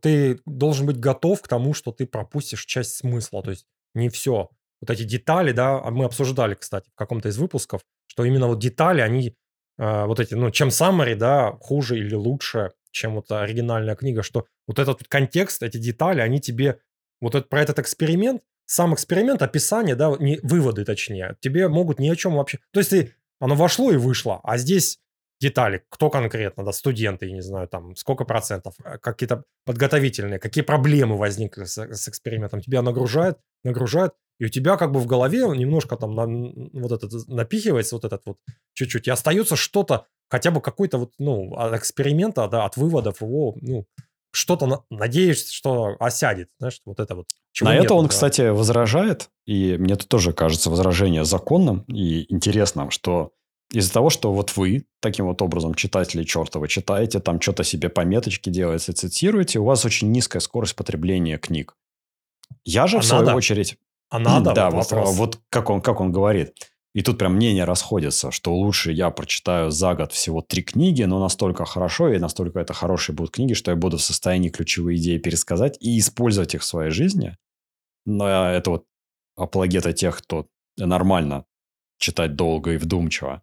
ты должен быть готов к тому, что ты пропустишь часть смысла. То есть не все. Вот эти детали, да, а мы обсуждали, кстати, в каком-то из выпусков, что именно вот детали, они э, вот эти, ну, чем summary, да, хуже или лучше, чем вот оригинальная книга, что вот этот вот контекст, эти детали, они тебе, вот это, про этот эксперимент, сам эксперимент, описание, да, не, выводы точнее, тебе могут ни о чем вообще... То есть ты, оно вошло и вышло, а здесь детали, кто конкретно, да, студенты, я не знаю, там, сколько процентов, э, какие-то подготовительные, какие проблемы возникли с, с экспериментом, тебя нагружает, нагружает, и у тебя как бы в голове немножко там на, вот этот напихивается вот этот вот чуть-чуть, и остается что-то, хотя бы какой-то вот, ну, от эксперимента, да, от выводов его, ну, что-то на, надеешься, что осядет, знаешь, вот это вот. Чего на нет, это он, да. кстати, возражает, и мне это тоже кажется возражение законным и интересным, что из-за того, что вот вы таким вот образом, читатели чертова, читаете, там что-то себе пометочки делаете, цитируете, у вас очень низкая скорость потребления книг. Я же, а в свою надо? очередь... А надо? Да, вот, вот как, он, как он говорит. И тут прям мнения расходятся, что лучше я прочитаю за год всего три книги, но настолько хорошо и настолько это хорошие будут книги, что я буду в состоянии ключевые идеи пересказать и использовать их в своей жизни. Но это вот апологеты тех, кто нормально читать долго и вдумчиво.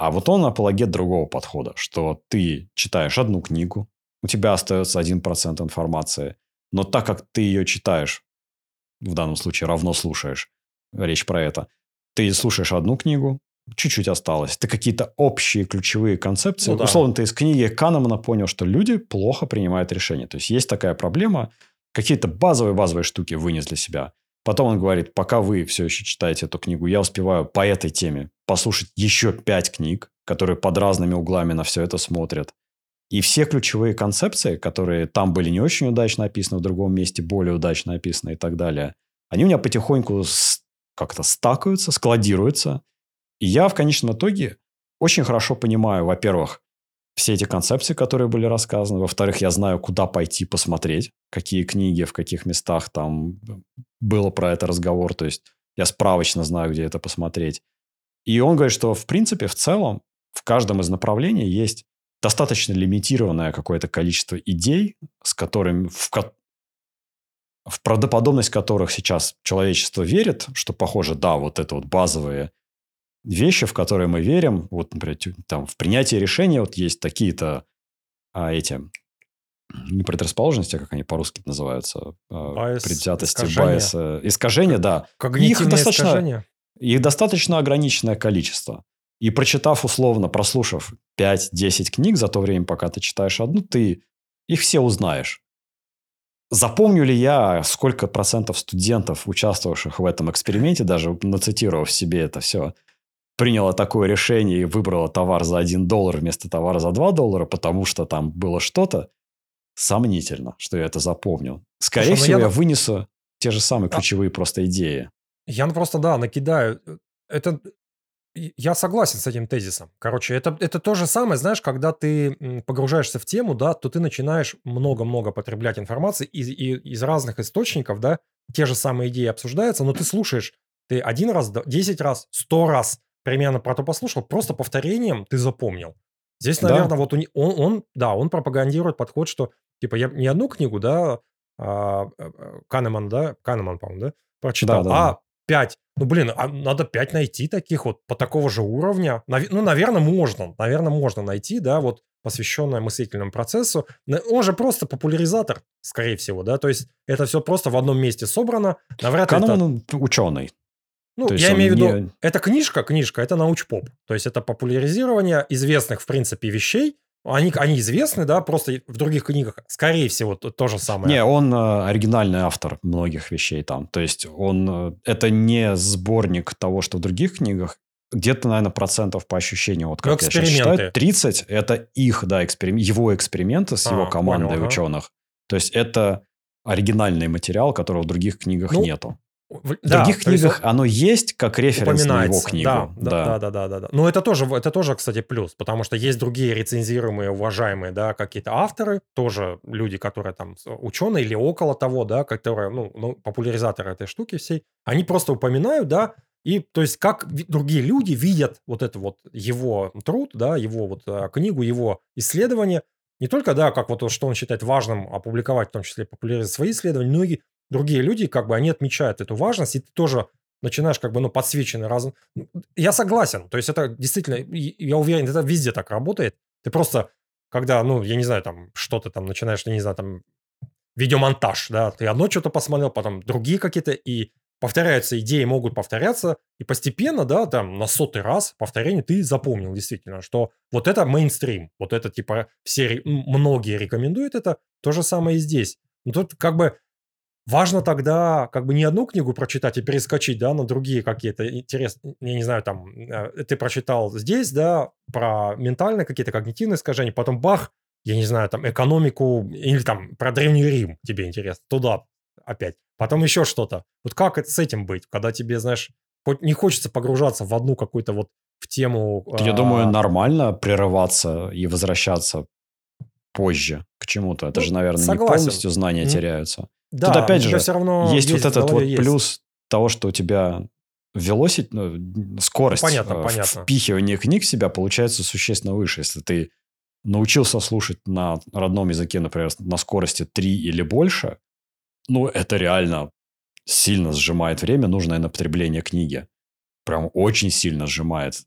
А вот он апологет другого подхода, что ты читаешь одну книгу, у тебя остается 1% информации, но так как ты ее читаешь, в данном случае равно слушаешь, речь про это. Ты слушаешь одну книгу, чуть-чуть осталось. Ты какие-то общие ключевые концепции. Ну, да. Условно, ты из книги Канемана понял, что люди плохо принимают решения. То есть, есть такая проблема. Какие-то базовые-базовые штуки вынес для себя. Потом он говорит, пока вы все еще читаете эту книгу, я успеваю по этой теме послушать еще пять книг, которые под разными углами на все это смотрят. И все ключевые концепции, которые там были не очень удачно описаны, в другом месте более удачно описаны и так далее, они у меня потихоньку как-то стакаются, складируются. И я в конечном итоге очень хорошо понимаю, во-первых, все эти концепции, которые были рассказаны. Во-вторых, я знаю, куда пойти посмотреть, какие книги, в каких местах там было про это разговор. То есть я справочно знаю, где это посмотреть. И он говорит, что в принципе, в целом, в каждом из направлений есть достаточно лимитированное какое-то количество идей, с которыми, в, в правдоподобность которых сейчас человечество верит, что, похоже, да, вот это вот базовые вещи, в которые мы верим, вот, например, там, в принятии решения вот есть такие-то а, эти не предрасположенности, а как они по-русски называются, Байс, предвзятости, искажения. байса, искажения, да. Когнитивные их достаточно, искажения. Их достаточно ограниченное количество. И прочитав условно, прослушав 5-10 книг за то время, пока ты читаешь одну, ты их все узнаешь. Запомню ли я, сколько процентов студентов, участвовавших в этом эксперименте, даже нацитировав себе это все, приняло такое решение и выбрало товар за 1 доллар вместо товара за 2 доллара, потому что там было что-то, сомнительно, что я это запомнил. Скорее Слушай, ну всего, я... я вынесу те же самые ключевые а... просто идеи. Я просто, да, накидаю. Это я согласен с этим тезисом. Короче, это, это то же самое, знаешь, когда ты погружаешься в тему, да, то ты начинаешь много-много потреблять информации из, из разных источников, да, те же самые идеи обсуждаются, но ты слушаешь, ты один раз, десять раз, сто раз примерно про то послушал, просто повторением ты запомнил. Здесь, наверное, да. вот он, он, да, он пропагандирует подход, что, типа, я не одну книгу, да, а, э, э, Канеман, да, Канеман, по-моему, да, прочитал, да, да, а 5. Ну, блин, а надо 5 найти таких вот по такого же уровня. Ну, наверное, можно. Наверное, можно найти, да, вот посвященное мыслительному процессу. Он же просто популяризатор, скорее всего, да, то есть это все просто в одном месте собрано. Навряд Канон это... ученый. Ну, то я имею в виду, не... это книжка, книжка, это научпоп. То есть это популяризирование известных, в принципе, вещей, они, они известны, да, просто в других книгах, скорее всего, то, то же самое. Не, он э, оригинальный автор многих вещей там. То есть он э, это не сборник того, что в других книгах. Где-то, наверное, процентов по ощущению, вот как я сейчас считаю, 30 – это их, да, эксперим... его эксперименты с а, его командой понял, ученых. Ага. То есть это оригинальный материал, которого в других книгах ну, нету. В да, других книгах есть, оно есть как референс на его книгу. Да, да, да, да, да, да. да. Но это тоже, это тоже, кстати, плюс, потому что есть другие рецензируемые, уважаемые, да, какие-то авторы, тоже люди, которые там ученые или около того, да, которые, ну, ну популяризаторы этой штуки всей, они просто упоминают, да, и то есть как другие люди видят вот это вот его труд, да, его вот а, книгу, его исследование, не только, да, как вот что он считает важным опубликовать, в том числе популяризировать свои исследования, но и другие люди, как бы, они отмечают эту важность, и ты тоже начинаешь как бы, ну, подсвеченный разум. Я согласен, то есть это действительно, я уверен, это везде так работает. Ты просто, когда, ну, я не знаю, там, что ты там начинаешь, я не знаю, там, видеомонтаж, да, ты одно что-то посмотрел, потом другие какие-то, и повторяются идеи, могут повторяться, и постепенно, да, там, на сотый раз повторение ты запомнил действительно, что вот это мейнстрим, вот это, типа, все, многие рекомендуют это, то же самое и здесь. Но тут как бы Важно тогда как бы не одну книгу прочитать и перескочить, да, на другие какие-то интересные, я не знаю, там, э, ты прочитал здесь, да, про ментальные какие-то когнитивные искажения, потом бах, я не знаю, там, экономику или там про Древний Рим тебе интересно, туда опять. Потом еще что-то. Вот как это, с этим быть, когда тебе, знаешь, хоть не хочется погружаться в одну какую-то вот в тему... Я а... думаю, нормально прерываться и возвращаться позже к чему-то. Это ну, же, наверное, согласен. не полностью знания mm-hmm. теряются. Да, Тут опять же все равно есть, есть вот этот вот есть. плюс того, что у тебя velocity, ну, скорость понятно, э, понятно. впихивания книг в себя получается существенно выше. Если ты научился слушать на родном языке, например, на скорости 3 или больше, ну, это реально сильно сжимает время, нужное на потребление книги. Прям очень сильно сжимает.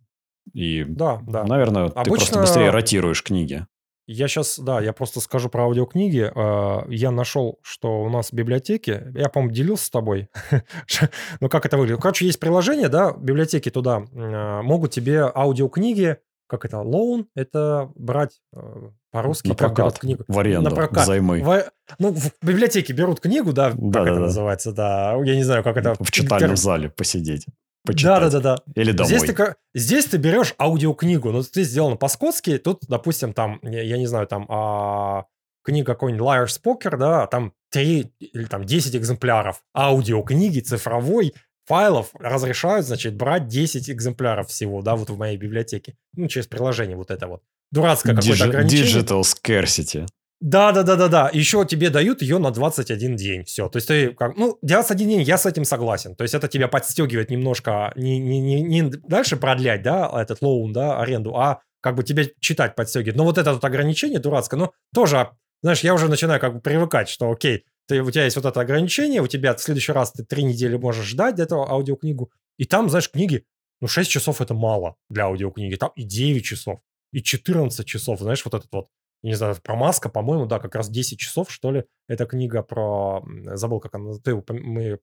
И, да, да. наверное, Обычно... ты просто быстрее ротируешь книги. Я сейчас, да, я просто скажу про аудиокниги. А, я нашел, что у нас в библиотеке, я, по-моему, делился с тобой, ну как это выглядит. Короче, есть приложение, да, библиотеки туда а, могут тебе аудиокниги, как это, loan, это брать э, по-русски. На прокат, книгу. в аренду, на прокат. взаймы. В, ну, в библиотеке берут книгу, да, да как да, это да. называется, да, я не знаю, как это. В читальном зале посидеть почитать. Да, да, да, да. Или домой. Здесь ты, здесь ты берешь аудиокнигу, но здесь сделано по-скотски, тут, допустим, там, я, не знаю, там а, книга какой-нибудь Liar's Poker, да, там 3 или там 10 экземпляров аудиокниги цифровой, файлов разрешают, значит, брать 10 экземпляров всего, да, вот в моей библиотеке. Ну, через приложение вот это вот. Дурацкое какое-то ограничение. Digital scarcity. Да, да, да, да, да. Еще тебе дают ее на 21 день. Все. То есть ты как. Ну, 21 день, я с этим согласен. То есть это тебя подстегивает немножко не, не, не, не дальше продлять, да, этот лоун, да, аренду, а как бы тебе читать подстегивает. Но вот это вот ограничение дурацкое, ну, тоже, знаешь, я уже начинаю как бы привыкать, что окей, ты, у тебя есть вот это ограничение, у тебя в следующий раз ты три недели можешь ждать эту аудиокнигу, и там, знаешь, книги, ну, 6 часов это мало для аудиокниги, там и 9 часов, и 14 часов, знаешь, вот этот вот не знаю, про Маска, по-моему, да, как раз 10 часов, что ли, эта книга про... Забыл, как она... Ты, упом... мы...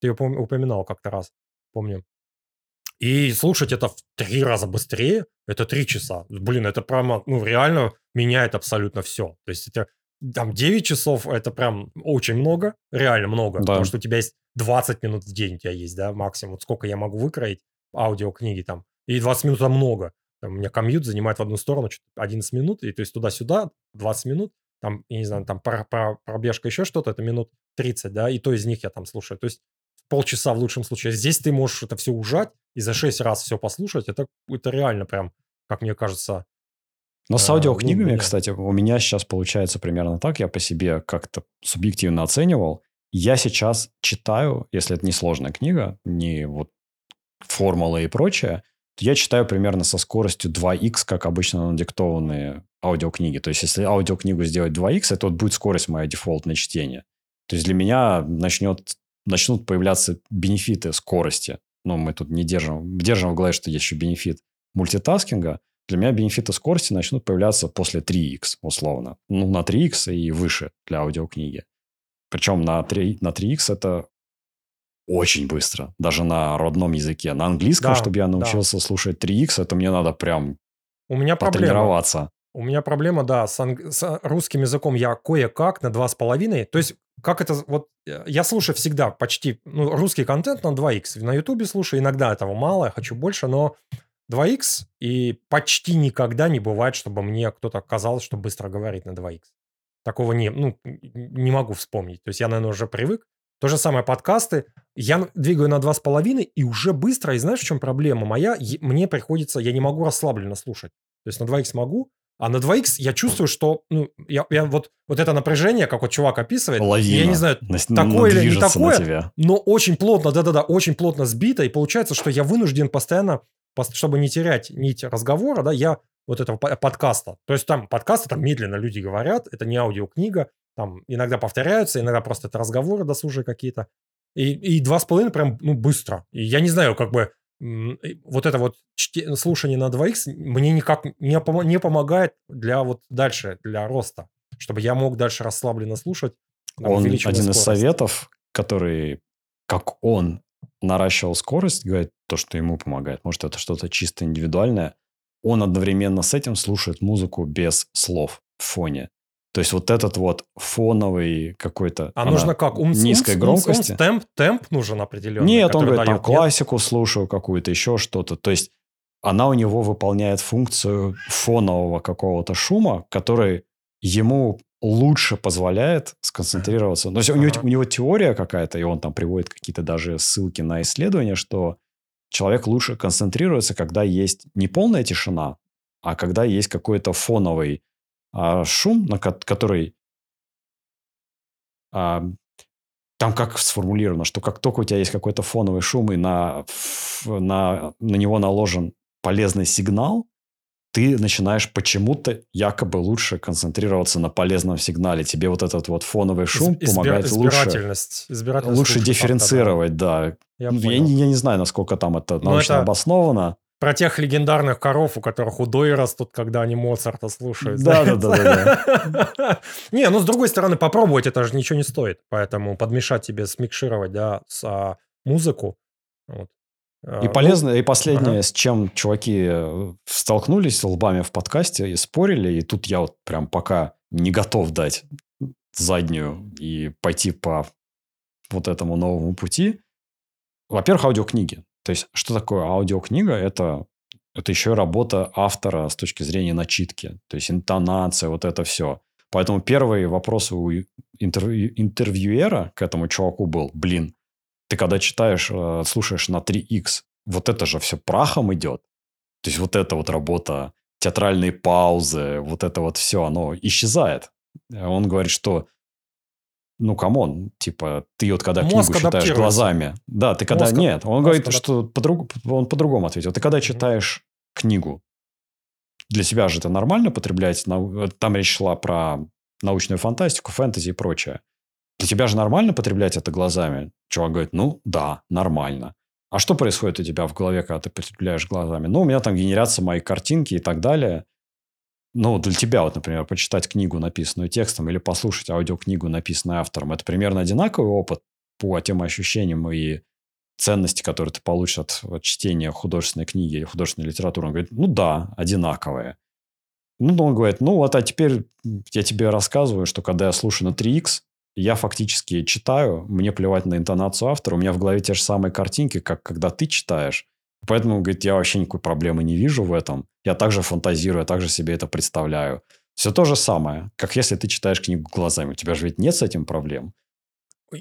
ты ее упоминал как-то раз, помню. И слушать это в три раза быстрее, это три часа. Блин, это прямо, ну, реально меняет абсолютно все. То есть это там 9 часов, это прям очень много, реально много, да. потому что у тебя есть 20 минут в день у тебя есть, да, максимум. Вот сколько я могу выкроить аудиокниги там. И 20 минут это много. Там, у меня комьют занимает в одну сторону 11 минут, и то есть туда-сюда 20 минут, там, я не знаю, там про, про, пробежка еще что-то, это минут 30, да, и то из них я там слушаю. То есть полчаса в лучшем случае. Здесь ты можешь это все ужать и за 6 раз все послушать. Это, это реально прям, как мне кажется... Но с э, аудиокнигами, ну, кстати, у меня сейчас получается примерно так. Я по себе как-то субъективно оценивал. Я сейчас читаю, если это не сложная книга, не вот формулы и прочее, я читаю примерно со скоростью 2х, как обычно надиктованные аудиокниги. То есть, если аудиокнигу сделать 2х, это вот будет скорость моя дефолтное чтение. То есть, для меня начнет, начнут появляться бенефиты скорости. Ну, мы тут не держим, держим в голове, что есть еще бенефит мультитаскинга. Для меня бенефиты скорости начнут появляться после 3х, условно. Ну, на 3х и выше для аудиокниги. Причем на, 3, на 3х это очень быстро, даже на родном языке. На английском, да, чтобы я научился да. слушать 3х, это мне надо прям У меня потренироваться. Проблема. У меня проблема, да, с, анг... с русским языком я кое-как на 2,5. То есть, как это, вот, э, я слушаю всегда почти, ну, русский контент на 2х. На ютубе слушаю, иногда этого мало, я хочу больше, но 2х, и почти никогда не бывает, чтобы мне кто-то казалось, что быстро говорит на 2х. Такого не, ну, не могу вспомнить. То есть я, наверное, уже привык. То же самое подкасты. Я двигаю на 2,5 и уже быстро. И знаешь, в чем проблема моя? Мне приходится, я не могу расслабленно слушать. То есть на 2х могу, а на 2х я чувствую, что ну, я, я вот, вот это напряжение, как вот чувак описывает, Лавина. я не знаю, на, такое или не такое, но очень плотно, да-да-да, очень плотно сбито, и получается, что я вынужден постоянно, чтобы не терять нить разговора, да, я вот этого подкаста. То есть там подкасты, там медленно люди говорят, это не аудиокнига, там иногда повторяются, иногда просто это разговоры досужие какие-то. И, и два с половиной прям, ну, быстро. И я не знаю, как бы, вот это вот чте, слушание на 2х мне никак не, пом- не помогает для вот дальше, для роста. Чтобы я мог дальше расслабленно слушать. Он один скорость. из советов, который, как он наращивал скорость, говорит, то, что ему помогает. Может, это что-то чисто индивидуальное. Он одновременно с этим слушает музыку без слов в фоне. То есть вот этот вот фоновый какой-то... А нужно как? Ум, низкой ум, громкости. Ум, темп, темп нужен определенный? Нет, он говорит, там классику слушаю какую-то, еще что-то. То есть она у него выполняет функцию фонового какого-то шума, который ему лучше позволяет сконцентрироваться. То есть у, него, у него теория какая-то, и он там приводит какие-то даже ссылки на исследования, что человек лучше концентрируется, когда есть не полная тишина, а когда есть какой-то фоновый шум, на который а, там как сформулировано, что как только у тебя есть какой-то фоновый шум и на, на, на него наложен полезный сигнал, ты начинаешь почему-то якобы лучше концентрироваться на полезном сигнале. Тебе вот этот вот фоновый шум Изб, помогает избирательность, лучше, избирательность лучше дифференцировать, да. Я, я, я не знаю, насколько там это научно это, обосновано. Про тех легендарных коров, у которых худой растут, когда они Моцарта слушают. Да, да, да, да. Не, ну с другой стороны, попробовать это же ничего не стоит. Поэтому подмешать тебе, смикшировать, да, с а, музыку. А, и полезно, ну, и последнее, с чем чуваки э, столкнулись лбами в подкасте и спорили, и тут я вот прям пока не готов дать заднюю и пойти по вот этому новому пути. Во-первых, аудиокниги. То есть, что такое аудиокнига? Это, это еще работа автора с точки зрения начитки. То есть, интонация, вот это все. Поэтому первый вопрос у интервью, интервьюера к этому чуваку был, блин, ты когда читаешь, э, слушаешь на 3х, вот это же все прахом идет. То есть, вот эта вот работа, театральные паузы, вот это вот все, оно исчезает. Он говорит, что ну, come on, типа, ты вот когда Мозг книгу читаешь глазами... Да, ты когда... Мозг, Нет, он говорит, адап... что по он по-другому ответил. Ты когда читаешь mm-hmm. книгу, для себя же это нормально потреблять? Там речь шла про научную фантастику, фэнтези и прочее. Для тебя же нормально потреблять это глазами? Чувак говорит, ну, да, нормально. А что происходит у тебя в голове, когда ты потребляешь глазами? Ну, у меня там генерация мои картинки и так далее ну, для тебя, вот, например, почитать книгу, написанную текстом, или послушать аудиокнигу, написанную автором, это примерно одинаковый опыт по тем ощущениям и ценности, которые ты получишь от, от чтения художественной книги или художественной литературы. Он говорит, ну да, одинаковые. Ну, он говорит, ну вот, а теперь я тебе рассказываю, что когда я слушаю на 3х, я фактически читаю, мне плевать на интонацию автора, у меня в голове те же самые картинки, как когда ты читаешь. Поэтому, говорит, я вообще никакой проблемы не вижу в этом. Я также фантазирую, я также себе это представляю. Все то же самое, как если ты читаешь книгу глазами. У тебя же ведь нет с этим проблем.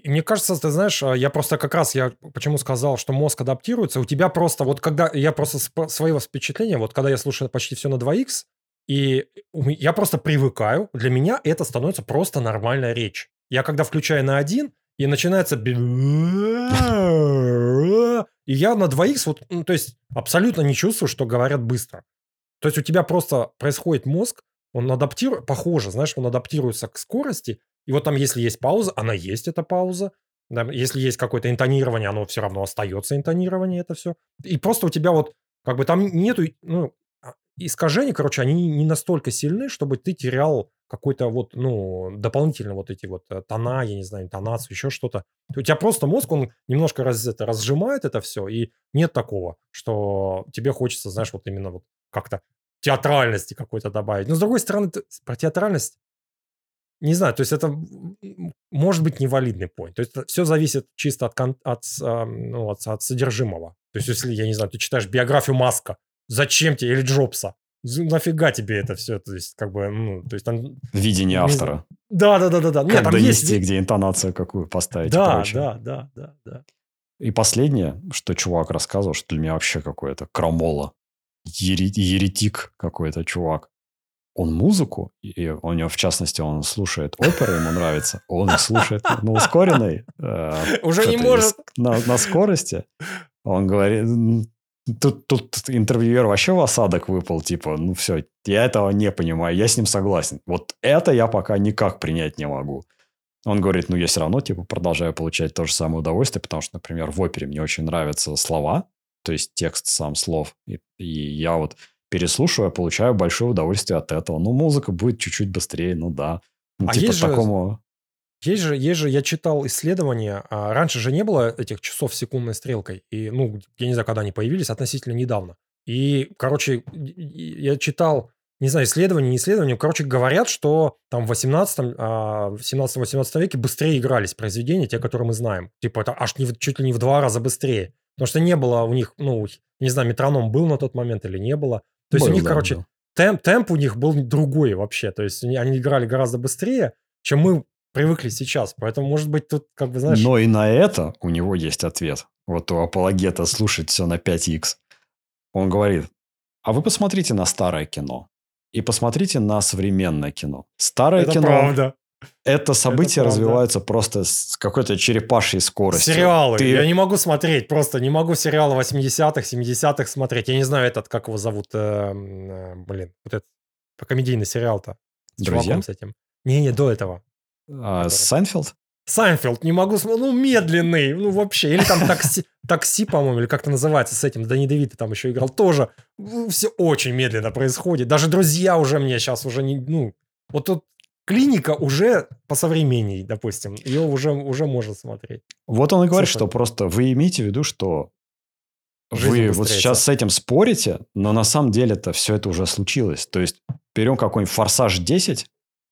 Мне кажется, ты знаешь, а, я просто как раз, я почему сказал, что мозг адаптируется, у тебя просто, вот когда, я просто своего впечатления, вот когда я слушаю почти все на 2х, и я просто привыкаю, для меня это становится просто нормальная речь. Я когда включаю на один, и начинается... И я на двоих, вот, ну, то есть абсолютно не чувствую, что говорят быстро. То есть у тебя просто происходит мозг, он адаптирует, похоже, знаешь, он адаптируется к скорости, и вот там, если есть пауза, она есть, эта пауза. Если есть какое-то интонирование, оно все равно остается интонирование, это все. И просто у тебя вот, как бы там нету, ну, а, искажения, короче, они не настолько сильны, чтобы ты терял какой-то вот, ну, дополнительно вот эти вот э, тона, я не знаю, интонацию, еще что-то. У тебя просто мозг, он немножко раз, это, разжимает это все, и нет такого, что тебе хочется, знаешь, вот именно вот как-то театральности какой-то добавить. Но с другой стороны, про театральность не знаю, то есть это может быть невалидный point. То есть все зависит чисто от, от, ну, от, от содержимого. То есть если, я не знаю, ты читаешь биографию Маска, зачем тебе, или Джобса, нафига тебе это все? То есть, как бы, ну, то есть там... Видение автора. Да, да, да, да, да. Нет, там донести, есть... где интонацию какую поставить. Да, да, да, да, да. И последнее, что чувак рассказывал, что для меня вообще какое-то крамола. Еретик какой-то чувак. Он музыку, и у него, в частности, он слушает оперы, ему нравится, он слушает на ускоренной. Э, Уже не может. На скорости. Он говорит, Тут, тут интервьюер вообще в осадок выпал, типа, ну все, я этого не понимаю, я с ним согласен. Вот это я пока никак принять не могу. Он говорит, ну я все равно, типа, продолжаю получать то же самое удовольствие, потому что, например, в опере мне очень нравятся слова, то есть текст сам слов, и, и я вот переслушивая, получаю большое удовольствие от этого. Ну, музыка будет чуть-чуть быстрее, ну да. Ну, а типа есть такому... Есть же, есть же, я читал исследования, а раньше же не было этих часов с секундной стрелкой, и, ну, я не знаю, когда они появились, относительно недавно. И, короче, я читал, не знаю, исследования, не исследования, короче, говорят, что там в 18 в 17-18 веке быстрее игрались произведения, те, которые мы знаем. Типа это аж не, чуть ли не в два раза быстрее. Потому что не было у них, ну, не знаю, метроном был на тот момент или не было. То есть был, у них, да, короче, темп, темп у них был другой вообще. То есть они играли гораздо быстрее, чем мы привыкли сейчас. Поэтому, может быть, тут, как бы, знаешь... Но и на это у него есть ответ. Вот у апологета слушать все на 5х. Он говорит, а вы посмотрите на старое кино. И посмотрите на современное кино. Старое это кино... правда. Это события это развиваются просто с какой-то черепашьей скоростью. Сериалы. Ты... Я не могу смотреть, просто не могу сериалы 80-х, 70-х смотреть. Я не знаю этот, как его зовут, э, э, блин, вот этот комедийный сериал-то. С Друзья? с этим. Не-не, до этого. А, Seinfeld? Seinfeld не могу ну, медленный, ну, вообще. Или там такси, такси по-моему, или как-то называется с этим, Дэнни ДеВито там еще играл, тоже ну, все очень медленно происходит. Даже друзья уже мне сейчас уже не, ну, вот тут клиника уже по современней, допустим, ее уже, уже можно смотреть. Вот он и говорит, что просто вы имеете в виду, что вы вот сейчас с этим спорите, но на самом деле это все это уже случилось. То есть берем какой-нибудь «Форсаж 10»,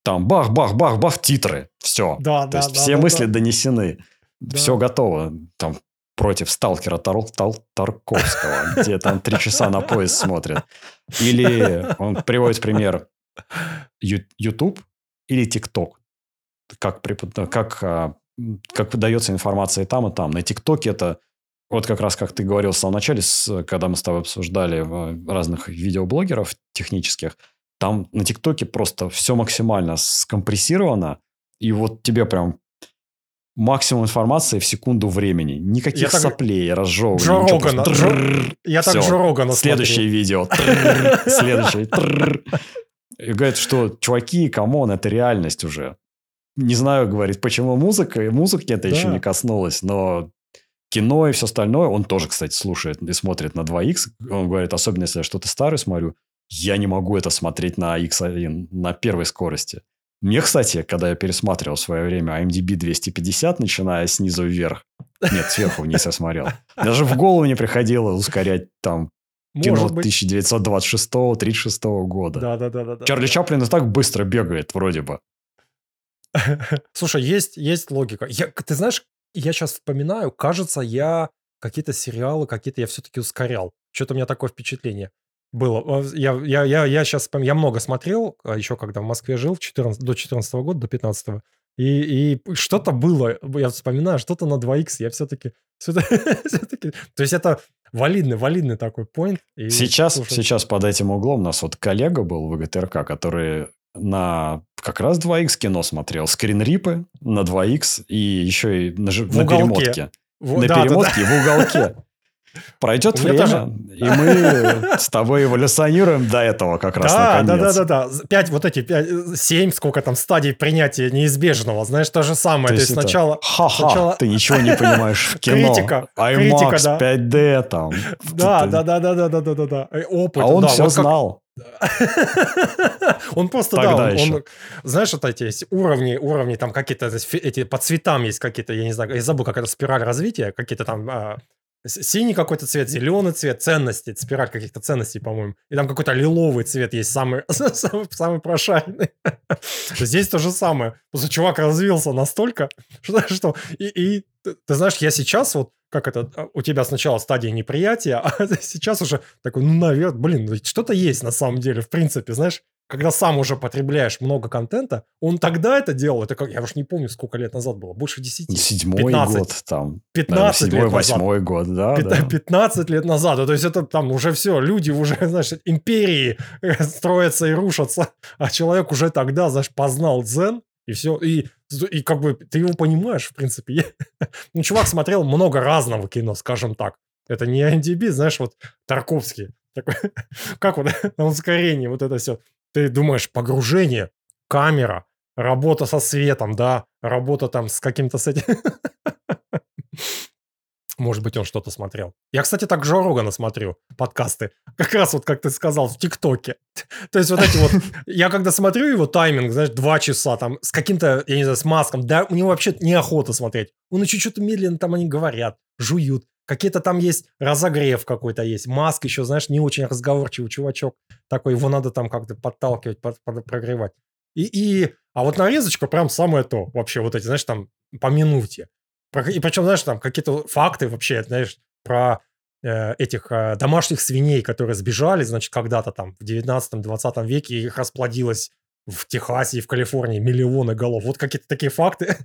там бах-бах-бах-бах, титры, все. Да, То да, есть да, все да, мысли да. донесены, да. все готово. Там против сталкера Тар Тар Тарковского, где там три часа на поезд смотрят. Или он приводит пример YouTube или TikTok. Как, как, а, как выдается информация и там, и там. На ТикТоке это вот как раз, как ты говорил в самом начале, с, когда мы с тобой обсуждали э, разных видеоблогеров технических, там на ТикТоке просто все максимально скомпрессировано, и вот тебе прям максимум информации в секунду времени. Никаких я соплей, так... разжевываний. Джо Рогана. Джо... Я так Джо Рогана Следующее видео. Следующее. И говорит, что чуваки, come on, это реальность уже. Не знаю, говорит, почему музыка, музыки это еще не коснулось, но кино и все остальное, он тоже, кстати, слушает и смотрит на 2х. Он говорит, особенно если я что-то старое смотрю, я не могу это смотреть на X1, на первой скорости. Мне, кстати, когда я пересматривал в свое время IMDb 250, начиная снизу вверх, нет, сверху вниз я смотрел, даже в голову не приходило ускорять там кино 1926-36 года. Да, да, да, да. Чарли Чаплин и так быстро бегает, вроде бы. Слушай, есть, есть логика. Я, ты знаешь, я сейчас вспоминаю, кажется, я какие-то сериалы, какие-то я все-таки ускорял. Что-то у меня такое впечатление было. Я, я, я, я сейчас я много смотрел, а еще когда в Москве жил, 14, до 14 года, до 15 -го, и, и что-то было, я вспоминаю, что-то на 2х, я все-таки... все-таки то есть это валидный, валидный такой point. сейчас, слушай, сейчас под этим углом у нас вот коллега был в ГТРК, который на как раз 2х кино смотрел. Скринрипы на 2х и еще и на, на перемотке. В, на да, перемотке да, да. в уголке. Пройдет время, тоже... и мы с тобой эволюционируем до этого как раз да, наконец. Да, да, да, да. Пять, вот эти пять, семь, сколько там стадий принятия неизбежного. Знаешь, то же самое. То, то есть, есть сначала... Ха-ха, сначала... ты ничего не понимаешь в кино. Критика. IMAX, да. 5D там. Да, да, да, да, да, да, да, да, да. Опыт. А он да, все вот знал. Он просто, да, он, он, знаешь, вот эти есть уровни, уровни там какие-то, эти по цветам есть какие-то, я не знаю, я забыл, как это спираль развития, какие-то там а, синий какой-то цвет, зеленый цвет, ценности, спираль каких-то ценностей, по-моему. И там какой-то лиловый цвет есть, самый, самый, самый прошаренный. Здесь то же самое. Просто чувак развился настолько, что... что и, и ты знаешь, я сейчас вот, как это, а, у тебя сначала стадия неприятия, а сейчас уже такой, ну, наверное, блин, что-то есть на самом деле, в принципе, знаешь, когда сам уже потребляешь много контента, он тогда это делал, это как, я уж не помню, сколько лет назад было, больше 10. Седьмой 15, год там. 15 седьмой, лет восьмой год, да, 15, да. 15 лет назад, то есть это там уже все, люди уже, знаешь, империи строятся и рушатся, а человек уже тогда, знаешь, познал дзен, и все, и, и как бы ты его понимаешь, в принципе. ну, чувак смотрел много разного кино, скажем так. Это не IMDb, знаешь, вот Тарковский. Такой, как вот на ускорении вот это все. Ты думаешь, погружение, камера, работа со светом, да, работа там с каким-то с этим. Может быть, он что-то смотрел. Я, кстати, так Джо Рогана смотрю, подкасты. Как раз вот, как ты сказал, в ТикТоке. То есть вот эти вот... Я когда смотрю его тайминг, знаешь, два часа там, с каким-то, я не знаю, с маском, да, у него вообще неохота смотреть. Он еще что-то медленно там они говорят, жуют. Какие-то там есть разогрев какой-то есть. Маск еще, знаешь, не очень разговорчивый чувачок. Такой, его надо там как-то подталкивать, под, под, прогревать. И, и, а вот нарезочка прям самое то. Вообще вот эти, знаешь, там по минуте. И причем, знаешь, там какие-то факты вообще, знаешь, про э, этих э, домашних свиней, которые сбежали, значит, когда-то там в 19-20 веке их расплодилось в Техасе и в Калифорнии миллионы голов. Вот какие-то такие факты,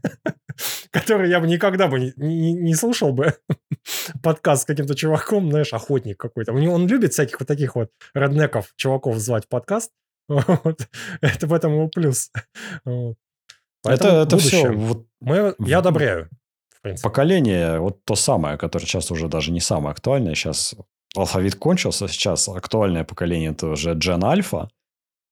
которые я бы никогда бы не, не, не слушал бы. Подкаст с каким-то чуваком, знаешь, охотник какой-то. Он любит всяких вот таких вот роднеков, чуваков звать подкаст. Вот. Это в этом его плюс. Вот. это, это все. Вот, Мы, я одобряю. В принципе. Поколение, вот то самое, которое сейчас уже даже не самое актуальное. Сейчас алфавит кончился, сейчас актуальное поколение это уже Gen Alpha.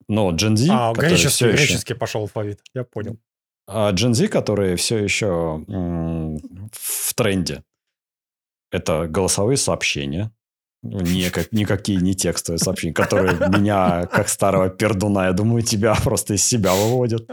Но Gen Z... А, греческий, греческий еще... пошел алфавит, я понял. А Gen Z, которые все еще в тренде, это голосовые сообщения, Никак, никакие не текстовые сообщения, которые меня, как старого пердуна, я думаю, тебя просто из себя выводят.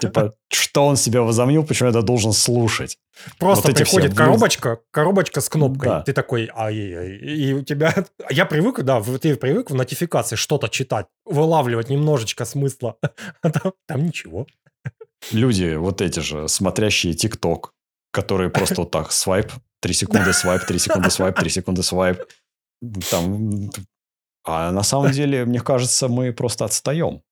Типа, что он себя возомнил, почему я это должен слушать? Просто вот приходит все... коробочка, коробочка с кнопкой. Да. Ты такой, ай-яй-яй. И у тебя... Я привык, да, ты привык в нотификации что-то читать, вылавливать немножечко смысла. А там, там ничего. Люди вот эти же, смотрящие ТикТок, которые просто вот так, свайп, 3 секунды свайп, 3 секунды свайп, 3 секунды свайп. Там, а на самом деле, мне кажется, мы просто отстаем.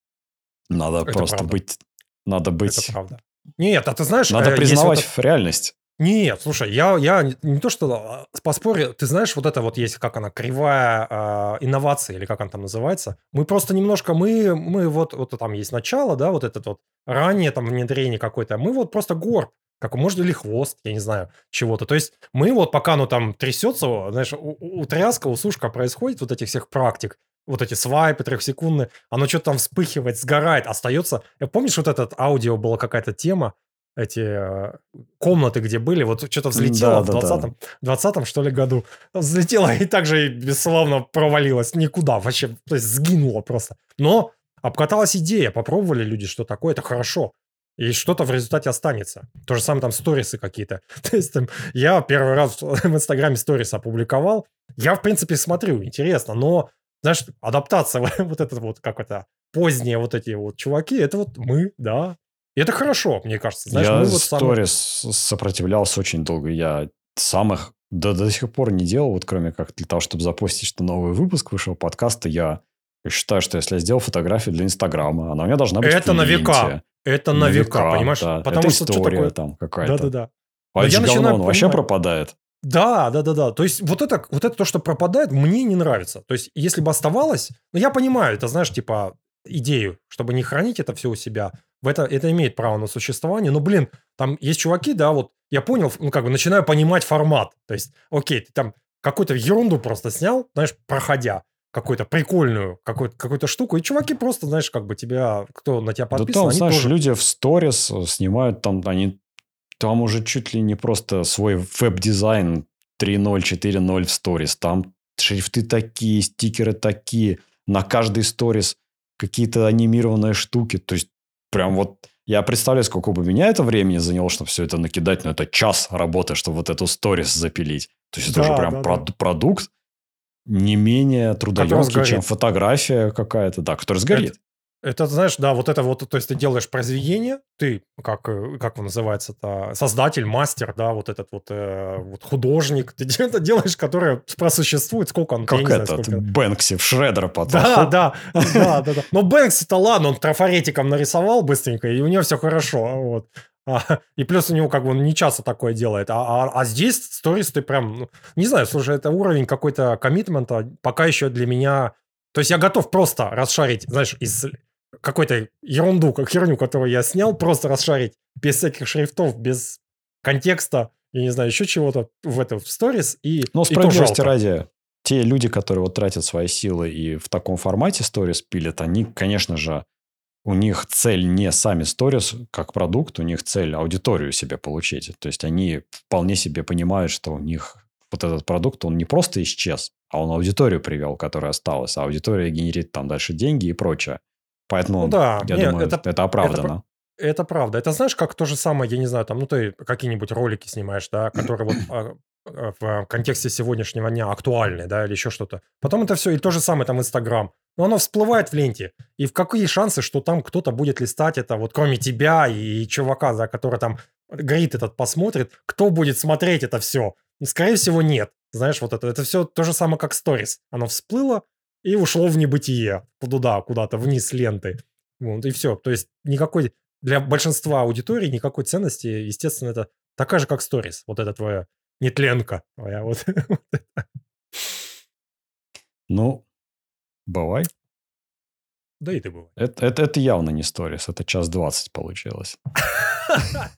Надо это просто правда. быть... Надо быть... Это правда. Нет, а ты знаешь... Надо э, признавать вот реальность. Нет, слушай, я, я не то что а, поспорю, ты знаешь, вот это вот есть, как она, кривая э, инновации, или как она там называется. Мы просто немножко, мы, мы вот, вот там есть начало, да, вот этот вот ранее там внедрение какое-то, мы вот просто горб как может или хвост, я не знаю, чего-то. То есть мы вот пока оно там трясется, знаешь, у, у тряска, у сушка происходит вот этих всех практик, вот эти свайпы трехсекундные, оно что-то там вспыхивает, сгорает, остается. Помнишь, вот этот аудио была какая-то тема, эти э, комнаты, где были, вот что-то взлетело да, в 20-м, да. 20 что ли, году. Взлетело и также бесславно провалилось никуда вообще, то есть сгинуло просто. Но обкаталась идея, попробовали люди, что такое, это хорошо и что-то в результате останется. То же самое там сторисы какие-то. То есть там, я первый раз в Инстаграме сторис опубликовал. Я, в принципе, смотрю, интересно, но, знаешь, адаптация вот этот вот, как это, поздние вот эти вот чуваки, это вот мы, да. И это хорошо, мне кажется. Знаешь, я мы вот сторис самые... сопротивлялся очень долго. Я самых до, до сих пор не делал, вот кроме как для того, чтобы запустить, что новый выпуск вышел подкаста, я считаю, что если я сделал фотографию для Инстаграма, она у меня должна быть Это на века. Это на, на века, века, понимаешь? Да. Потому это что история такое... там какая-то. Да-да-да. А я говно, он вообще пропадает. Да, да, да, да. То есть вот это, вот это то, что пропадает, мне не нравится. То есть если бы оставалось, ну я понимаю, это знаешь, типа идею, чтобы не хранить это все у себя, в это, это имеет право на существование. Но, блин, там есть чуваки, да, вот я понял, ну как бы начинаю понимать формат. То есть, окей, ты там какую-то ерунду просто снял, знаешь, проходя какую-то прикольную какую-то, какую-то штуку, и чуваки просто, знаешь, как бы тебя, кто на тебя подписан, да там, они знаешь, тоже... люди в сторис э, снимают там, они там уже чуть ли не просто свой веб-дизайн 3.0, 4.0 в сторис, там шрифты такие, стикеры такие, на каждый сторис какие-то анимированные штуки, то есть прям вот я представляю, сколько бы меня это времени заняло, чтобы все это накидать, но это час работы, чтобы вот эту сторис запилить. То есть да, это уже прям да, прод- да. продукт, не менее трудоемкий, чем фотография какая-то, да, который сгорит. Это, это, знаешь, да, вот это вот, то есть ты делаешь произведение, ты, как, э, как он называется-то, создатель, мастер, да, вот этот вот, э, вот художник, ты это делаешь, которое просуществует, сколько он, Как я этот, знаю, сколько... Бэнкси в Шредера потом. Да, да, да, да, да. Но Бэнкси-то ладно, он трафаретиком нарисовал быстренько, и у него все хорошо, вот. А, и плюс у него как бы он не часто такое делает. А, а, а здесь сторис ты прям... Ну, не знаю, слушай, это уровень какой-то коммитмента пока еще для меня... То есть я готов просто расшарить, знаешь, из какой-то ерунду, как херню, которую я снял, просто расшарить без всяких шрифтов, без контекста, я не знаю, еще чего-то в это в сторис. И, Но справедливости ради, те люди, которые вот тратят свои силы и в таком формате сторис пилят, они, конечно же, у них цель не сами сторис как продукт, у них цель аудиторию себе получить. То есть они вполне себе понимают, что у них вот этот продукт, он не просто исчез, а он аудиторию привел, которая осталась. А аудитория генерит там дальше деньги и прочее. Поэтому, ну, да, я не, думаю, это, это оправдано. Это, это правда. Это знаешь, как то же самое, я не знаю, там, ну ты какие-нибудь ролики снимаешь, да, которые вот а, а, в контексте сегодняшнего дня актуальны, да, или еще что-то. Потом это все, и то же самое там Инстаграм но оно всплывает в ленте. И в какие шансы, что там кто-то будет листать это, вот кроме тебя и чувака, за который там горит этот посмотрит, кто будет смотреть это все? Скорее всего, нет. Знаешь, вот это, это все то же самое, как сторис. Оно всплыло и ушло в небытие. Туда, куда-то, вниз ленты. Вот, и все. То есть никакой... Для большинства аудитории никакой ценности, естественно, это такая же, как сторис. Вот это твоя нетленка. Твоя вот. Ну, Бывай. Да и ты бывай. Это, это, это явно не сторис, это час двадцать получилось.